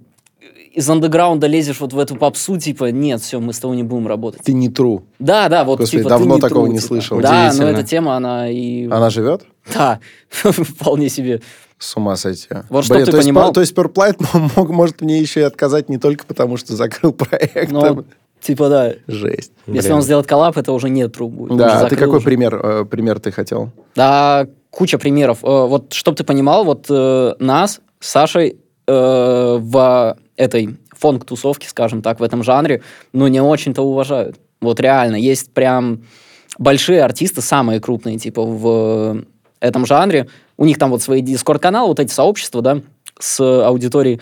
из андеграунда лезешь вот в эту попсу, типа, нет, все, мы с тобой не будем работать. Ты не true. Да, да, вот Господи, типа давно ты не такого true, не типа. слышал. Да, но эта тема, она и... Она живет? Да, вполне себе. С ума сойти. Вот чтоб ты то есть, понимал- по- то есть Perplight мог, может мне еще и отказать не только потому, что закрыл проект. Но, типа, да, Жесть. если Блин. он сделает коллаб, это уже нет труб будет. Да, а ты какой уже. пример, э, пример ты хотел? Да, куча примеров. Э, Вот, чтобы ты понимал, вот э, нас с Сашей э, в этой фонк-тусовке, скажем так, в этом жанре, ну, не очень-то уважают. Вот реально, есть прям большие артисты, самые крупные, типа, в этом жанре. У них там вот свои дискорд-каналы, вот эти сообщества, да, с аудиторией.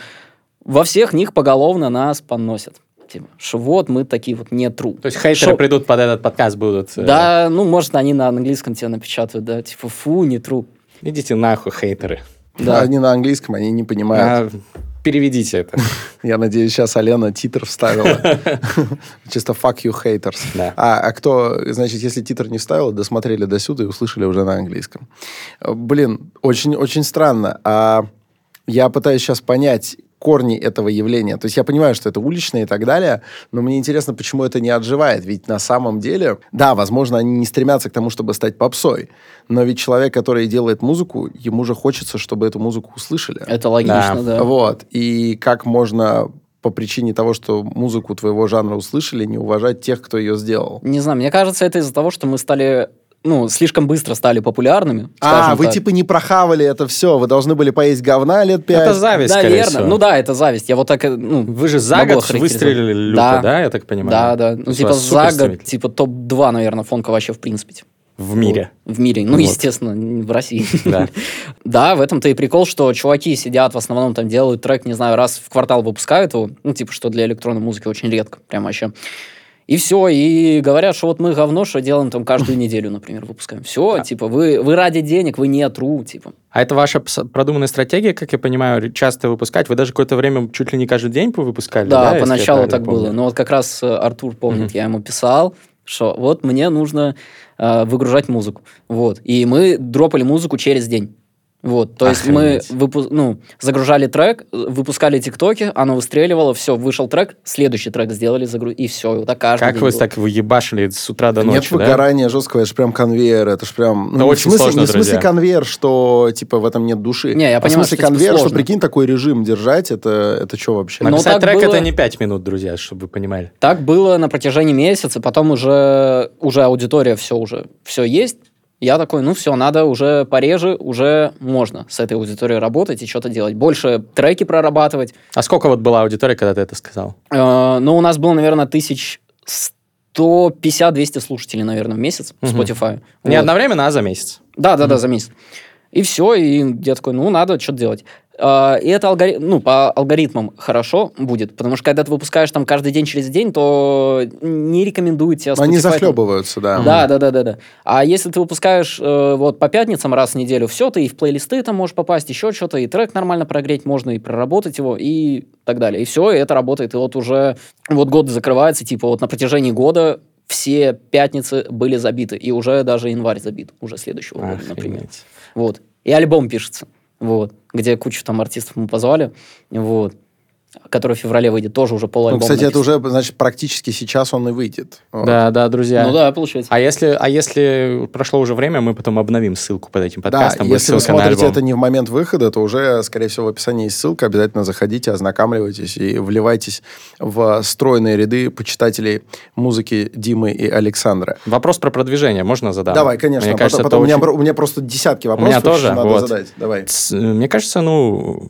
Во всех них поголовно нас поносят. Типа, что вот мы такие вот не true. То есть хейтеры Шо- придут под этот подкаст, будут... э, Да, ну, может, они на английском тебе напечатают, да, типа, фу, не true. Идите нахуй, хейтеры. Да. Они на английском, они не понимают. А, переведите это. Я надеюсь, сейчас Алена титр вставила. Чисто fuck you haters. Да. А, а кто, значит, если титр не вставил, досмотрели до сюда и услышали уже на английском. Блин, очень, очень странно. А я пытаюсь сейчас понять, корни этого явления. То есть я понимаю, что это уличное и так далее, но мне интересно, почему это не отживает. Ведь на самом деле, да, возможно, они не стремятся к тому, чтобы стать попсой, но ведь человек, который делает музыку, ему же хочется, чтобы эту музыку услышали. Это логично, да. Вот. И как можно по причине того, что музыку твоего жанра услышали, не уважать тех, кто ее сделал. Не знаю, мне кажется, это из-за того, что мы стали ну, слишком быстро стали популярными. А, вы так. типа не прохавали это все, вы должны были поесть говна лет пять. Это зависть, скорее Наверное. всего. Ну да, это зависть. Я вот так, э, ну, Вы же за год выстрелили люто, Да. да, я так понимаю? Да, да. Ну, есть типа за год, типа топ-2, наверное, фонка вообще в принципе. В мире. В мире. Ну, Вот. естественно, в России. Да. Да, в этом-то и прикол, что чуваки сидят, в основном там делают трек, не знаю, раз в квартал выпускают его, ну, типа, что для электронной музыки очень редко, прям вообще. И все, и говорят, что вот мы говно, что делаем там каждую неделю, например, выпускаем. Все, типа, вы, вы ради денег, вы не тру, типа. А это ваша продуманная стратегия, как я понимаю, часто выпускать? Вы даже какое-то время чуть ли не каждый день выпускали, да? Да, поначалу так помню? было. Но вот как раз э, Артур помнит, я ему писал, что вот мне нужно э, выгружать музыку. Вот. И мы дропали музыку через день. Вот, то есть мы Охренеть. выпу- ну, загружали трек, выпускали тиктоки, оно выстреливало, все, вышел трек, следующий трек сделали, загру... и все, и вот так каждый Как день вы было. так выебашили с утра до Нет ночи, да? выгорания жесткого, это же прям конвейер, это же прям... Это не очень в смысле, сложно, не в смысле друзья. конвейер, что типа в этом нет души. Не, я а понимаю, в смысле что, типа, конвейер, что сложно. прикинь, такой режим держать, это, это что вообще? Но Написать так трек было- это не 5 минут, друзья, чтобы вы понимали. Так было на протяжении месяца, потом уже, уже аудитория все уже, все есть. Я такой, ну все, надо уже пореже, уже можно с этой аудиторией работать и что-то делать. Больше треки прорабатывать. А сколько вот была аудитория, когда ты это сказал? Э, ну, у нас было, наверное, тысяч 150-200 слушателей, наверное, в месяц в. Spotify. Не Вот. одновременно, а за месяц. Да, да, да, за месяц. И все, и я такой, ну, надо что-то делать. А, И это алгори... ну, по алгоритмам хорошо будет, потому что когда ты выпускаешь там каждый день через день, то не рекомендуют тебе Они Spotify захлебываются, да. Да, да, да, да, да. А если ты выпускаешь э, вот по пятницам раз в неделю, все, ты и в плейлисты там можешь попасть, еще что-то, и трек нормально прогреть можно, и проработать его, и так далее. И все, и это работает. И вот уже вот год закрывается, типа вот на протяжении года все пятницы были забиты, и уже даже январь забит, уже следующего года, например. Вот. И альбом пишется, вот, где кучу там артистов мы позвали, вот, который в феврале выйдет, тоже уже Ну, полальбома кстати, это написан. уже, значит, практически сейчас он и выйдет. Вот. Да, да, друзья. Ну да, получается. А если, а если прошло уже время, мы потом обновим ссылку под этим Да, подкастом. будет если вы смотрите это не в момент выхода, то уже, скорее всего, в описании есть ссылка. Обязательно заходите, ознакомливайтесь и вливайтесь в стройные ряды почитателей музыки Димы и Александра. Вопрос про продвижение можно задать? Давай, конечно. Мне Потом- кажется, потом это у, меня, очень- у меня просто десятки У вопросов, меня тоже, надо вот. задать. Давай. С- Мне кажется, ну,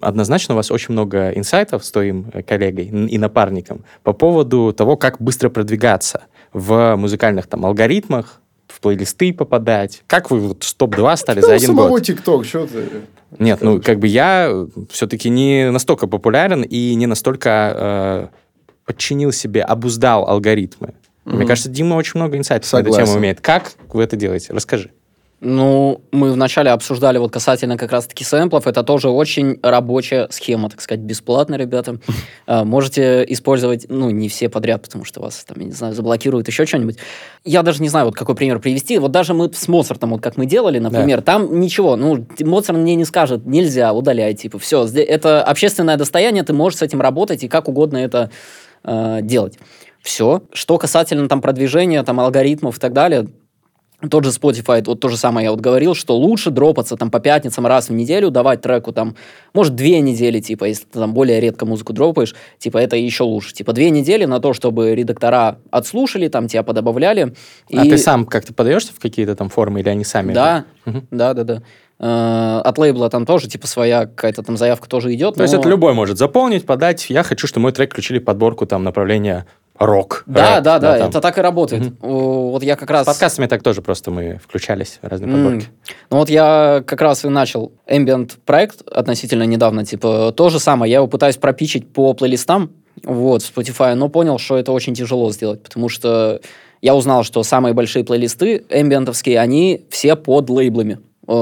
однозначно у вас очень много инсайтов с твоим э, коллегой и напарником по поводу того, как быстро продвигаться в музыкальных там алгоритмах, в плейлисты попадать. Как вы вот с топ-2 стали за Да у один самого год? ТикТок, что ты? Нет, ну, как бы я все-таки не настолько популярен и не настолько э, подчинил себе, обуздал алгоритмы. Мне Мгм. кажется, Дима очень много инсайтов на эту тему имеет. Как вы это делаете? Расскажи. Ну, мы вначале обсуждали вот касательно как раз-таки сэмплов. Это тоже очень рабочая схема, так сказать, бесплатно, ребята. А, Можете использовать, ну, не все подряд, потому что вас, там, я не знаю, заблокируют, еще что-нибудь. Я даже не знаю, вот какой пример привести. Вот даже мы с Моцартом, вот как мы делали, например, там ничего, ну, Моцарт мне не скажет, нельзя, удаляй, типа, все. Это общественное достояние, ты можешь с этим работать и как угодно это э, делать. Все. Что касательно там продвижения, там алгоритмов и так далее, тот же Spotify, вот то же самое я вот говорил, что лучше дропаться там по пятницам раз в неделю, давать треку там, может, две недели, типа, если ты там более редко музыку дропаешь, типа, это еще лучше. Типа, две недели на то, чтобы редактора отслушали, там, тебя подобавляли. А и- ты сам как-то подаешься в какие-то там формы или они сами? Да, Мгм. да, да, да. Э, От лейбла там тоже, типа, своя какая-то там заявка тоже идет. То есть но- это любой может заполнить, подать. Я хочу, чтобы мой трек включили подборку там направления рок. Да, рэп, да, да, там. это так и работает. О, Вот я как раз... С подкастами так тоже просто мы включались в разные М. подборки. Ну вот я как раз и начал ambient проект относительно недавно, типа то же самое, я его пытаюсь пропичить по плейлистам, вот, в Spotify, но понял, что это очень тяжело сделать, потому что я узнал, что самые большие плейлисты эмбиентовские, они все под лейблами э,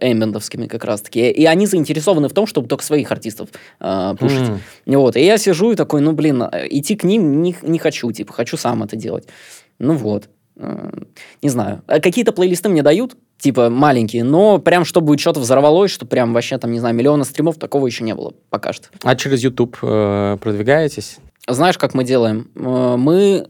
эмбиентовскими как раз-таки. И они заинтересованы в том, чтобы только своих артистов э, пушить. М. Вот, и я сижу и такой, ну, блин, э, идти к ним не, не хочу, типа, хочу сам это делать. Ну вот. э, не знаю. Какие-то плейлисты мне дают, типа маленькие, но прям чтобы что-то взорвалось, что прям вообще там, не знаю, миллиона стримов, такого еще не было пока что. А через YouTube э, продвигаетесь? Знаешь, как мы делаем? Мы...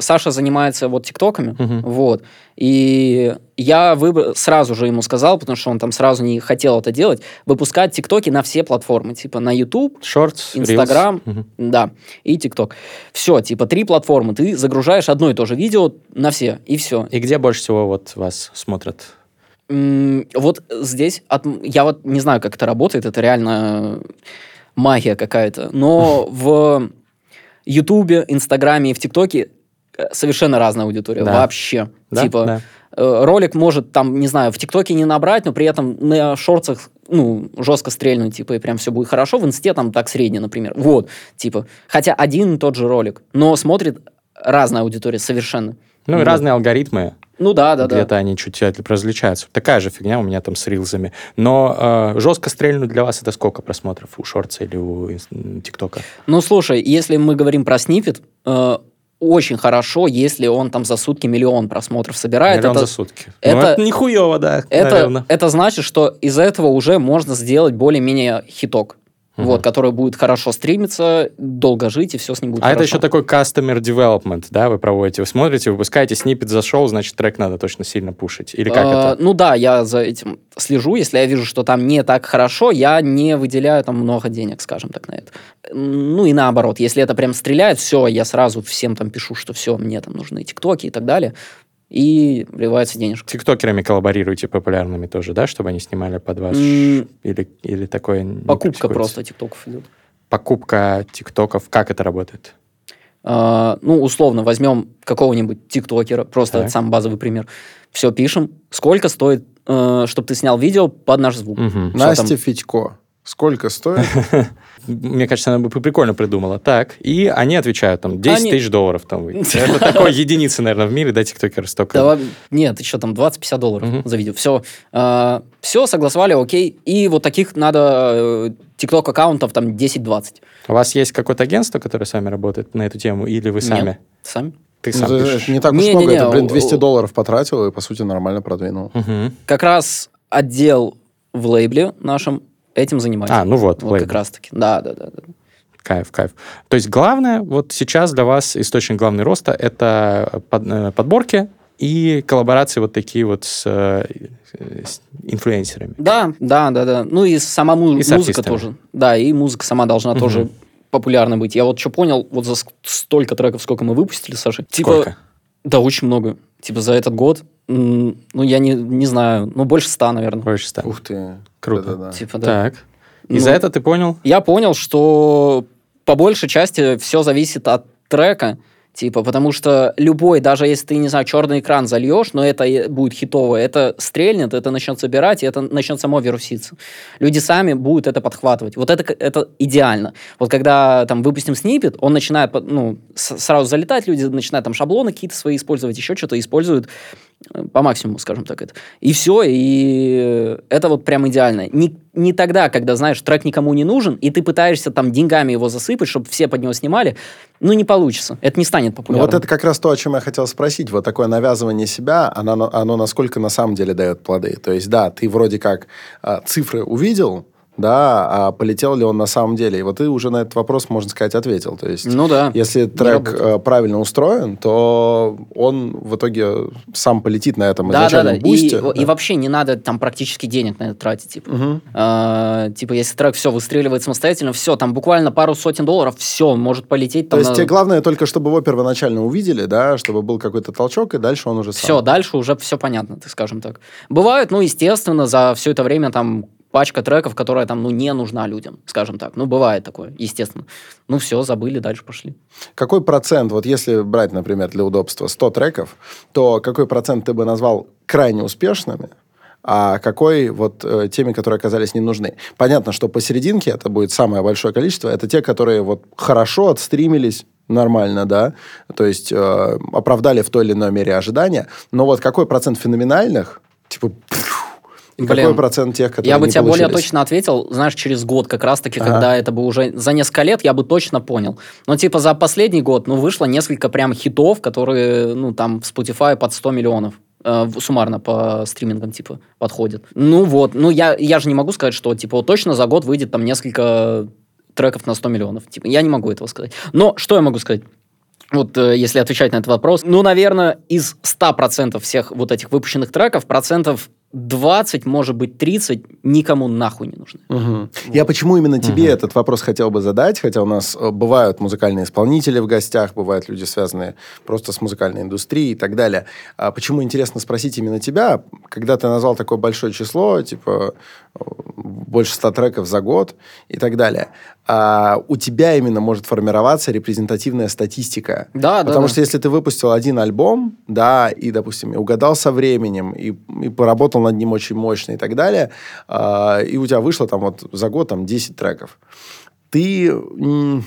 Саша занимается вот тиктоками, Мгм. вот, и я выбр... сразу же ему сказал, потому что он там сразу не хотел это делать, выпускать тиктоки на все платформы, типа на YouTube, Shorts, Reels? Инстаграм, Мгм. да, и ТикТок. Все, типа три платформы. Ты загружаешь одно и то же видео на все, и все. И где больше всего вот вас смотрят? М, Вот здесь, от- я вот не знаю, как это работает, это реально магия какая-то, но в Ютубе, Инстаграме и в ТикТоке совершенно разная аудитория, Да. вообще. Да? Типа, Да. э, ролик может там, не знаю, в ТикТоке не набрать, но при этом на шорцах, ну, жестко стрельнуть, типа, и прям все будет хорошо. В Инсте там так средне, например. Вот, типа. Хотя один и тот же ролик, но смотрит разная аудитория совершенно. Ну и разные алгоритмы. Ну да, да, да. Где-то они чуть различаются. Такая же фигня у меня там с рилзами. Но э, жестко стрельнуть для вас это сколько просмотров у шорца или у ТикТока? Ну, слушай, если мы говорим про снипет, э, очень хорошо, если он там за сутки миллион просмотров собирает. Миллион это, за сутки. это- ну, это нихуево, да, это, наверное. это значит, что из этого уже можно сделать более-менее хиток. Мгм. Вот, который будет хорошо стримиться, долго жить, и все с ним будет А это хорошо. еще такой customer development, да, вы проводите. Вы смотрите, выпускаете, снипет зашел, значит, трек надо точно сильно пушить. Или как Э, это? Ну да, я за этим слежу. Если я вижу, что там не так хорошо, я не выделяю там много денег, скажем так, на это. Ну и наоборот, если это прям стреляет, все, я сразу всем там пишу, что все, мне там нужны тиктоки и так далее. И вливается денежка. Тиктокерами коллаборируете популярными тоже, да, чтобы они снимали под вас? М, Или, или такое Покупка просто тиктоков идет. Покупка тиктоков, как это работает? А, ну, условно, возьмем какого-нибудь тиктокера, просто Так. самый базовый пример. Все пишем. Сколько стоит, чтобы ты снял видео под наш звук? Всё Настя там. Федько. Сколько стоит? Мне кажется, она бы прикольно придумала. Так, и они отвечают, там, 10 Они- тысяч долларов там выйдет. Это такой единицы, наверное, в мире, да, тиктокеры столько. Да, нет, еще там 20-50 долларов Мгм. за видео. Все, все, согласовали, окей. И вот таких надо тикток аккаунтов там 10-20. У вас есть какое-то агентство, которое с вами работает на эту тему, или вы сами? Нет, сами. Ты Ну, сам это пишешь? не так уж Не-не-не, много. Это, блин, у- 200 у- долларов потратил и, по сути, нормально продвинул. Мгм. Как раз отдел в лейбле нашем этим занимается. А, ну вот, Вот лейбл. как раз-таки. Да, да, да. да. Кайф, кайф. То есть главное, вот сейчас для вас источник главный роста – это под- э, подборки и коллаборации вот такие вот с, э, с инфлюенсерами. Да, да, да, да. Ну и сама му- И музыка артистами. тоже. Да, и музыка сама должна Мгм. тоже популярной быть. Я вот что понял, вот за столько треков, сколько мы выпустили, Саша. Типа, Сколько? Да, очень много. Типа за этот год, ну я не, не знаю, ну больше ста, наверное. Больше ста. Ух ты. Круто. Да-да-да. Типа, да. Так. И за Ну, это ты понял? Я понял, что по большей части все зависит от трека, типа, потому что любой, даже если ты, не знаю, черный экран зальешь, но это будет хитово, это стрельнет, это начнет собирать, и это начнет само вируситься. Люди сами будут это подхватывать. Вот это, это идеально. Вот когда там выпустим снипет, он начинает, ну, сразу залетать, люди начинают там шаблоны какие-то свои использовать, еще что-то используют по максимуму, скажем так, это. И все, и это вот прям идеально. Не, не тогда, когда, знаешь, трек никому не нужен, и ты пытаешься там деньгами его засыпать, чтобы все под него снимали, ну, не получится. Это не станет Ну, популярным. вот это как раз то, о чем я хотел спросить. Вот такое навязывание себя, оно, оно насколько на самом деле дает плоды. То есть, да, ты вроде как а, цифры увидел, да, а полетел ли он на самом деле? И вот ты уже на этот вопрос, можно сказать, ответил. То есть, Ну да. если трек э, правильно устроен, то он в итоге сам полетит на этом Да, да, да. изначальном И, бусте. и вообще не надо там практически денег на это тратить. Типа, Мгм. А, типа если трек все выстреливает самостоятельно, все, там буквально пару сотен долларов, все, может полететь. То Там, есть на- тебе главное только, чтобы его первоначально увидели, да, чтобы был какой-то толчок, и дальше он уже сам. Все, дальше уже все понятно, так скажем так. Бывают, ну, естественно, за все это время там пачка треков, которая там, ну, не нужна людям, скажем так. Ну, бывает такое, естественно. Ну, все, забыли, дальше пошли. Какой процент, вот если брать, например, для удобства 100 треков, то какой процент ты бы назвал крайне успешными, а какой вот э, теми, которые оказались не нужны? Понятно, что посерединке это будет самое большое количество. Это те, которые вот хорошо отстримились, нормально, да, то есть э, оправдали в той или иной мере ожидания. Но вот какой процент феноменальных, типа, И Блин, какой процент тех, которые Я бы тебе более получились? точно ответил, знаешь, через год как раз-таки, Ага. когда это бы уже за несколько лет, я бы точно понял. Но типа за последний год, ну, вышло несколько прям хитов, которые, ну, там в Spotify под 100 миллионов э, суммарно по стримингам, типа, подходят. Ну вот, ну я, я же не могу сказать, что, типа, вот точно за год выйдет там несколько треков на 100 миллионов. Типа, я не могу этого сказать. Но что я могу сказать? Вот э, если отвечать на этот вопрос, ну, наверное, из 100% всех вот этих выпущенных треков, процентов 20, может быть, 30 никому нахуй не нужны. Мгм. Я почему именно тебе Мгм. этот вопрос хотел бы задать, хотя у нас э, бывают музыкальные исполнители в гостях, бывают люди, связанные просто с музыкальной индустрией и так далее. А почему интересно спросить именно тебя, когда ты назвал такое большое число, типа э, больше 100 треков за год и так далее, а у тебя именно может формироваться репрезентативная статистика. Да, да, Потому да. что если ты выпустил один альбом, да, и, допустим, и угадал со временем, и, и поработал над ним очень мощно и так далее, а, и у тебя вышло там вот за год там 10 треков, ты,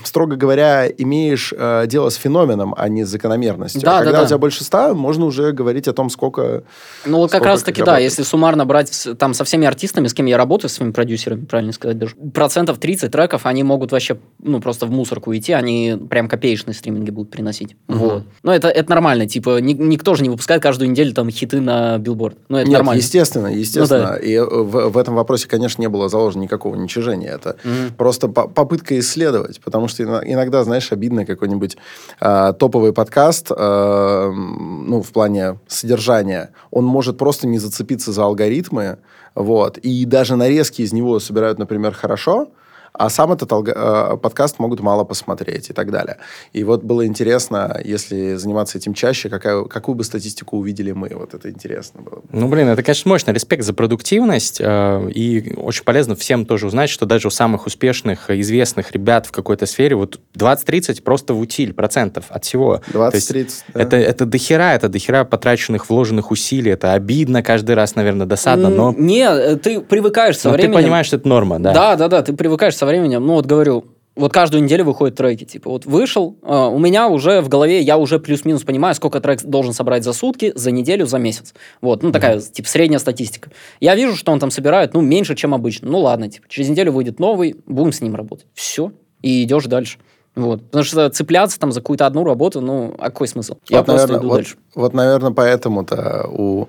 строго говоря, имеешь э, дело с феноменом, а не с закономерностью. Да, а да, когда да. у тебя больше 100, можно уже говорить о том, сколько... Ну, вот как раз-таки, да, если суммарно брать там со всеми артистами, с кем я работаю, с своими продюсерами, правильно сказать даже, процентов 30 треков, они могут вообще, ну, просто в мусорку идти, они прям копеечные стриминги будут приносить. Мгм. Вот. Но это, это нормально, типа, ни- никто же не выпускает каждую неделю там хиты на билборд. Ну, это Нет, нормально. естественно, естественно. Ну да. И э, в, в этом вопросе, конечно, не было заложено никакого уничижения. Это Мгм. просто по- попытка исследовать, потому что ино- иногда, знаешь, обидно какой-нибудь а, топовый подкаст, м, ну, в плане содержания, он может просто не зацепиться за алгоритмы, вот, и даже нарезки из него собирают, например, хорошо, а сам этот алго- э, подкаст могут мало посмотреть и так далее. И вот было интересно, если заниматься этим чаще, какая, какую бы статистику увидели мы. Вот это интересно было. бы. Ну, блин, это, конечно, мощно. Респект за продуктивность. э, и очень полезно всем тоже узнать, что даже у самых успешных, известных ребят в какой-то сфере вот 20-30 просто в утиль процентов от всего. То есть 20-30. да. Это, это дохера, это дохера потраченных, вложенных усилий. Это обидно каждый раз, наверное, досадно, но, Не, э, ты привыкаешь со но ты временем. понимаешь, что это норма, да. Да, да, да, ты привыкаешь со временем. Ну, вот говорю, вот каждую неделю выходят треки. Типа, вот вышел, э, у меня уже в голове, я уже плюс-минус понимаю, сколько трек должен собрать за сутки, за неделю, за месяц. Вот, ну, такая, типа, средняя статистика. Я вижу, что он там собирает, ну, меньше, чем обычно. Ну, ладно, типа, через неделю выйдет новый, будем с ним работать. Все, и идешь дальше. Вот. Потому что цепляться там за какую-то одну работу, ну, а какой смысл? Я Вот, просто наверное, иду вот, дальше. вот, наверное, поэтому-то у,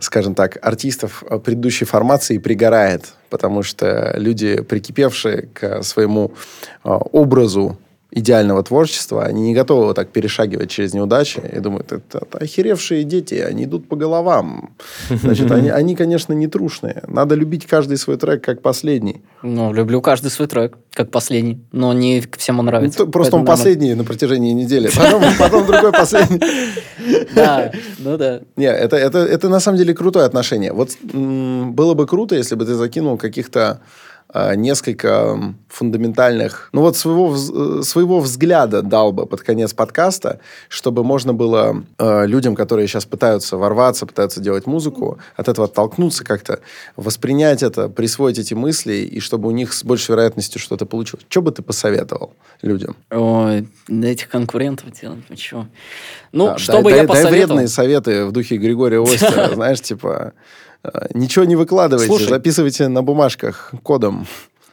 скажем так, артистов э, предыдущей формации пригорает, потому что люди, прикипевшие к своему э, образу идеального творчества, они не готовы вот так перешагивать через неудачи и думают, это, это охеревшие дети, они идут по головам. Значит, они, они, конечно, не трушные. Надо любить каждый свой трек как последний. Ну, люблю каждый свой трек, как последний, но не всем он Ну, нравится. то- просто он нормально. последний на протяжении недели, потом, потом другой последний. Да, ну да. Не, это, это, это на самом деле крутое отношение. Вот было бы круто, если бы ты закинул каких-то несколько м, фундаментальных, ну вот своего, э, своего взгляда дал бы под конец подкаста, чтобы можно было э, людям, которые сейчас пытаются ворваться, пытаются делать музыку, от этого оттолкнуться как-то, воспринять это, присвоить эти мысли, и чтобы у них с большей вероятностью что-то получилось. Что бы ты посоветовал людям? Ой, на этих конкурентов делать, чё. Ну, Да, что дай- бы дай- я дай посоветовал? вредные советы в духе Григория Остера, знаешь, типа, ничего не выкладывайте, Слушай. записывайте на бумажках кодом.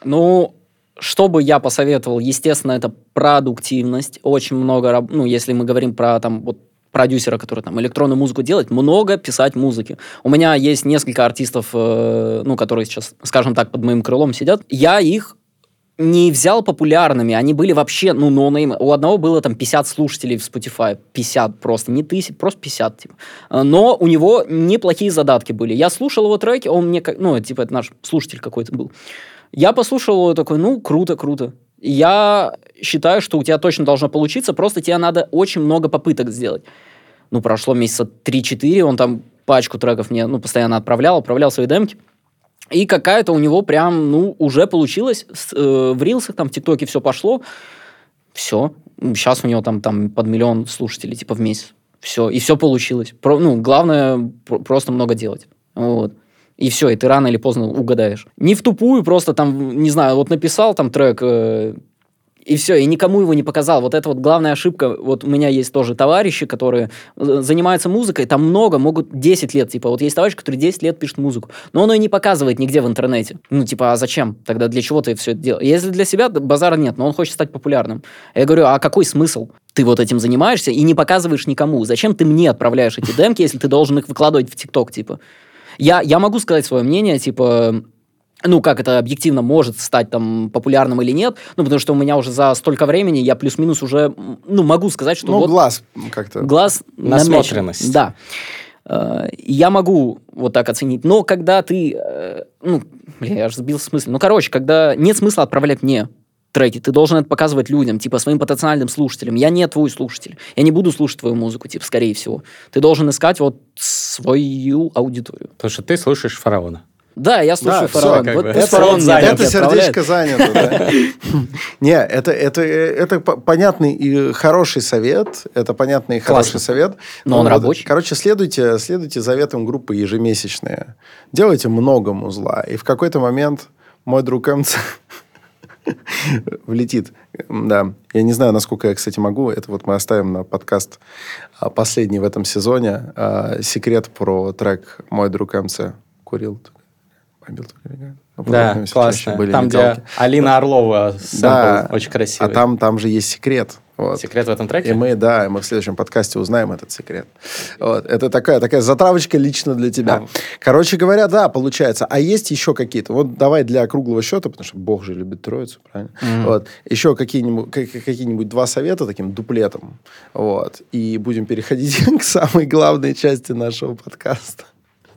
Ну, что бы я посоветовал? Естественно, это продуктивность. Очень много, ну, если мы говорим про там вот продюсера, который там электронную музыку делает, много писать музыки. У меня есть несколько артистов, э, ну, которые сейчас, скажем так, под моим крылом сидят. Я их не взял популярными, они были вообще, ну, ноунеймы. У одного было там 50 слушателей в Spotify, 50 просто, не тысяч, просто 50, типа. А, Но у него неплохие задатки были. Я слушал его треки, он мне, как, ну, типа, это наш слушатель какой-то был. Я послушал его такой, ну, круто, круто. Я считаю, что у тебя точно должно получиться, просто тебе надо очень много попыток сделать. Ну, прошло месяца 3-4, он там пачку треков мне, ну, постоянно отправлял, отправлял свои демки. И какая-то у него прям, ну, уже получилось. Э, в рилсах, там, в ТикТоке все пошло. Все. Сейчас у него там, там под миллион слушателей, типа, в месяц. Все. И все получилось. Про, ну, главное, про- просто много делать. Вот. И все, и ты рано или поздно угадаешь. Не в тупую, просто там, не знаю, вот написал там трек, э, И все, и никому его не показал. Вот это вот главная ошибка. Вот у меня есть тоже товарищи, которые э, занимаются музыкой, там много, могут 10 лет, типа, вот есть товарищ, который 10 лет пишет музыку, но он ее не показывает нигде в интернете. Ну, типа, а зачем? Тогда для чего ты все это делаешь? Если для себя, базара нет, но он хочет стать популярным. Я говорю, а какой смысл? Ты вот этим занимаешься и не показываешь никому. Зачем ты мне отправляешь эти демки, если ты должен их выкладывать в ТикТок, типа? Я, я могу сказать свое мнение, типа, ну, как это объективно может стать там популярным или нет, ну, потому что у меня уже за столько времени я плюс-минус уже, ну, могу сказать, что Ну, вот... глаз как-то. Глаз Насмотренность. намечен. Да. Э, Я могу вот так оценить. Но когда ты... э, Ну, блин, я же сбил с мысли. Ну, короче, когда нет смысла отправлять мне треки, ты должен это показывать людям, типа, своим потенциальным слушателям. Я не твой слушатель. Я не буду слушать твою музыку, типа, скорее всего. Ты должен искать вот свою аудиторию. Потому что ты слушаешь фараона. Да, я слушаю Да, фараон. как Вот бы. Это фараон занят. Это сердечко занято, да. Не, это, это, это по- понятный и хороший совет. Это понятный и хороший совет. Но он рабочий. Короче, следуйте, следуйте заветам группы ежемесячные. Делайте много музла. И в какой-то момент мой друг МЦ влетит. Да. Я не знаю, насколько я, кстати, могу. Это вот мы оставим на подкаст а, последний в этом сезоне. А, Секрет про трек «Мой друг МЦ». Курил. Легально. Ну, Да, классно. были Там, где. Алина Орлова сэмпл Да, очень красивый. А там, там же есть секрет. Вот. Секрет в этом треке? И мы, да, мы в следующем подкасте узнаем этот секрет. Вот. Это такая, такая затравочка лично для тебя. А. Короче говоря, да, получается. А есть еще какие-то? Вот давай для круглого счета, потому что Бог же любит троицу, правильно? Вот. Еще какие-нибудь, как- какие-нибудь два совета таким дуплетом. Вот. И будем переходить к самой главной части нашего подкаста.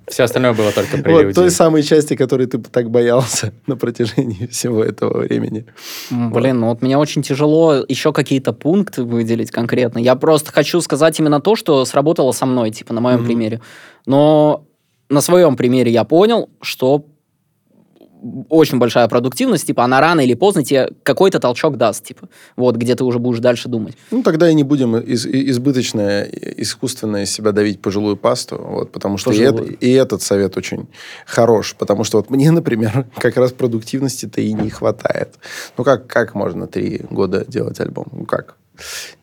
Все остальное было только Вот прелюдией. той самой части, которой ты так боялся на протяжении всего этого времени. Блин, ну вот мне очень тяжело еще какие-то пункты выделить конкретно. Я просто хочу сказать именно то, что сработало со мной, типа, на моем Мгм. примере. Но на своем примере я понял, что очень большая продуктивность, типа, она рано или поздно тебе какой-то толчок даст, типа, вот, где ты уже будешь дальше думать. Ну, тогда и не будем из- и- избыточно, и- искусственно из себя давить пожилую пасту, вот, потому что и, это- и этот совет очень хорош, потому что вот мне, например, как раз продуктивности-то и не хватает. Ну, как, как можно три года делать альбом? Ну, как?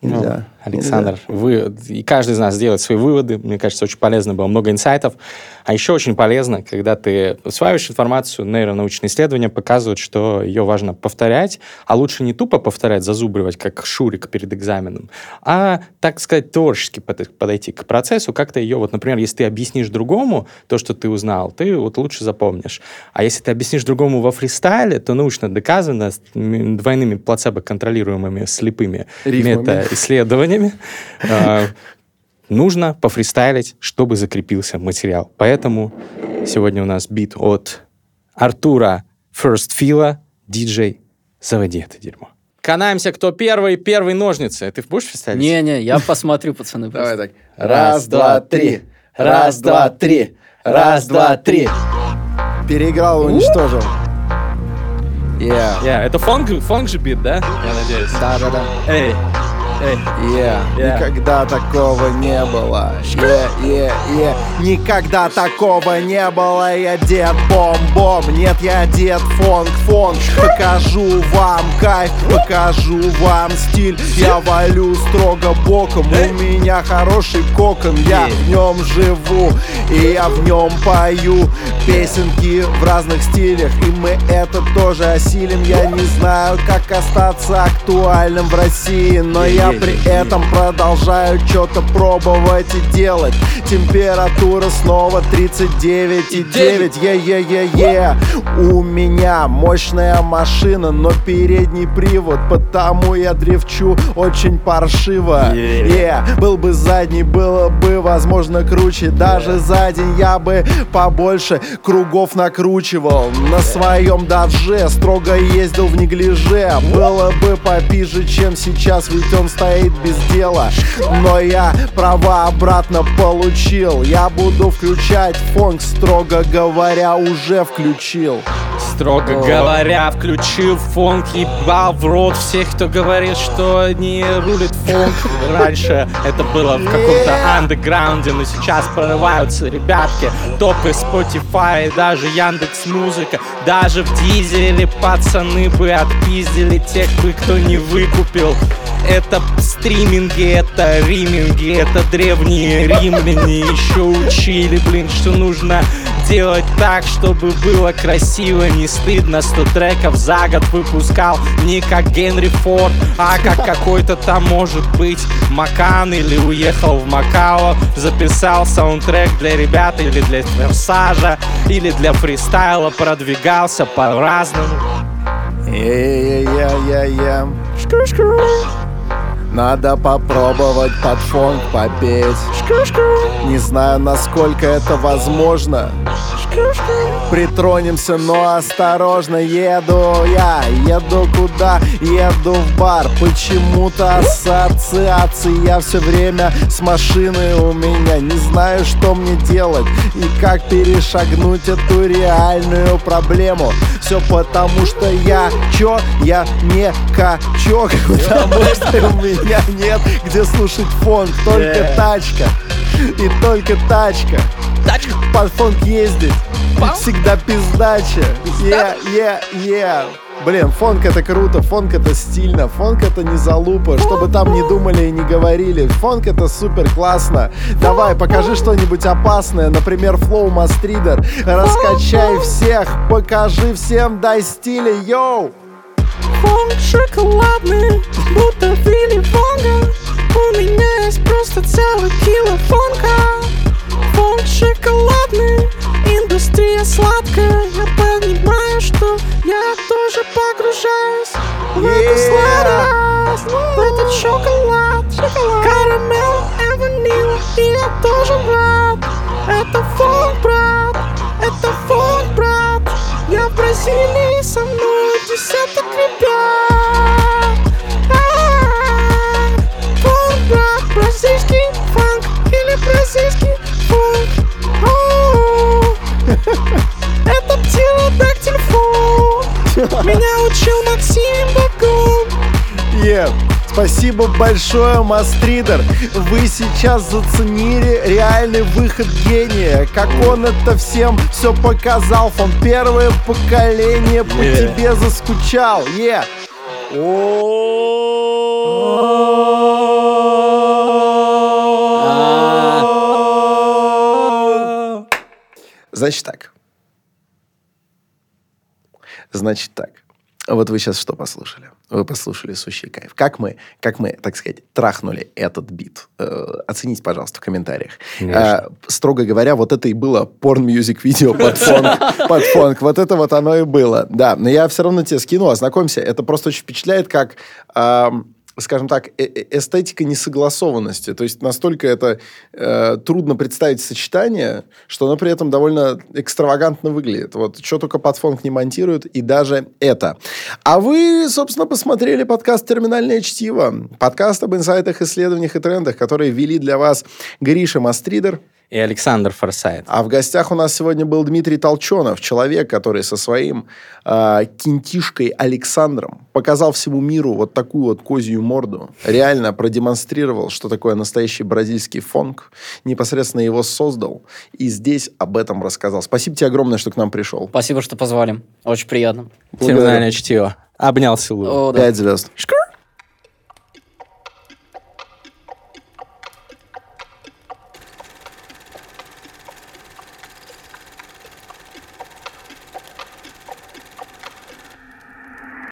Ну, Нельзя. Александр, вы, и каждый из нас делает свои выводы. Мне кажется, очень полезно было, много инсайтов. А еще очень полезно, когда ты усваиваешь информацию, нейронаучные исследования показывают, что ее важно повторять, а лучше не тупо повторять, зазубривать, как Шурик перед экзаменом, а, так сказать, творчески под- подойти к процессу, как-то ее, вот, например, если ты объяснишь другому то, что ты узнал, ты вот лучше запомнишь. А если ты объяснишь другому во фристайле, то научно доказано двойными плацебо-контролируемыми слепыми. Мета-исследованиями, э, нужно пофристайлить, чтобы закрепился материал. Поэтому сегодня у нас бит от Артура First Fila, диджей «Заводи это дерьмо». Канаемся, кто первый, первый ножницы. Ты будешь фристайлить? Не-не, я посмотрю, пацаны. Давай так. Раз, два, три. Раз, два, три. Раз, два, три. Переиграл, уничтожил. Yeah. Yeah, это фонг, фонг же бит, да? Я надеюсь. Да-да-да. Эй, эй. Yeah. Yeah. Никогда такого не было. Yeah, yeah, yeah. Никогда такого не было. Я дед бом-бом. Нет, я дед фонг-фонг. Покажу вам кайф, покажу вам стиль. Я валю строго боком. У меня хороший кокон. Я в нем живу. И я в нем пою песенки в разных стилях. И мы это тоже осилим. Я не знаю, как остаться актуальным в России. Но я при этом продолжаю что-то пробовать и делать. Температура снова 39,9. Е-е-е-е. У меня мощная машина, но передний привод. Потому я древчу очень паршиво. Е, был бы задний, было бы, возможно, круче. Даже за день я бы побольше кругов накручивал. На своем дадже строго ездил в неглиже. Было бы попиже, чем сейчас, ведь он стоит без дела. Но я права обратно получил. Я буду включать фонг, строго говоря, уже включил. Строго говоря, включил фонк, ебал в рот всех, кто говорит, что не рулит фонк. Раньше это было в каком-то андеграунде, но сейчас прорываются ребятки. Топы Spotify, и даже Яндекс Музыка, даже в дизеле пацаны бы отпиздили тех бы, кто не выкупил. Это стриминги, это риминги, это древние римляне еще учили, блин, что нужно делать так, чтобы было красиво, не стыдно. 100 треков за год выпускал не как Генри Форд, а как какой-то там, может быть, Макан или уехал в Макао, записал саундтрек для ребят или для Версажа, или для фристайла, продвигался по-разному. Е-е-е-е-е. Шкру-шкру. Надо попробовать под фонк попеть. Не знаю, насколько это возможно. Притронемся, но осторожно еду я Еду куда? Еду в бар Почему-то ассоциации Я все время с машиной у меня Не знаю, что мне делать И как перешагнуть эту реальную проблему Все потому, что я чё? Я не качок Потому что у меня нет где слушать фон Только тачка И только тачка Тачка. под фонк ездить Всегда пиздача Е, е, е Блин, фонк это круто, фонк это стильно, фонк это не залупа, чтобы там не думали и не говорили. Фонк это супер классно. Давай, покажи что-нибудь опасное, например, флоу мастридер. Раскачай всех, покажи всем, дай стиля, йоу! Фонк шоколадный, будто Вилли Вонга У меня есть просто целый кило фонка Фонк шоколадный, индустрия сладкая. Я понимаю, что я тоже погружаюсь В эту сладость, в этот шоколад. Карамель и ванила, и я тоже рад. Это фонк, брат, это фонк, брат Я в Бразилии со мной десяток ребят. Фонк, брат, бразильский фанк Или бразильский О-о-о. Это птеродактиль фонк Меня учил Максим Бакун Е, Спасибо большое, Мастридер. Вы сейчас заценили реальный выход гения. Как он это всем все показал. Он первое поколение по Е. тебе заскучал. Е. Значит так. Значит так. Вот вы сейчас что послушали? Вы послушали «Сущий кайф». Как мы, как мы, так сказать, трахнули этот бит? Э, оцените, пожалуйста, в комментариях. Конечно. Э, строго говоря, вот это и было порн-мьюзик-видео под фонк, под фонк. Вот это вот оно и было. Да, но я все равно тебе скину, ознакомься. Это просто очень впечатляет, как... скажем так, э- э- эстетика несогласованности. То есть настолько это э, трудно представить сочетание, что оно при этом довольно экстравагантно выглядит. Вот что только под фонк не монтируют, и даже это. А вы, собственно, посмотрели подкаст «Терминальное чтиво». Подкаст об инсайтах, исследованиях и трендах, которые вели для вас Гриша Мастридер. И Александр Форсайт. А в гостях у нас сегодня был Дмитрий Толченов, человек, который со своим э, кинтишкой Александром показал всему миру вот такую вот козью морду. Реально продемонстрировал, что такое настоящий бразильский фонк. Непосредственно его создал. И здесь об этом рассказал. Спасибо тебе огромное, что к нам пришел. Спасибо, что позвали. Очень приятно. Терминальное чтиво. Обнял, целую. О, да. Пять звезд. Шкур.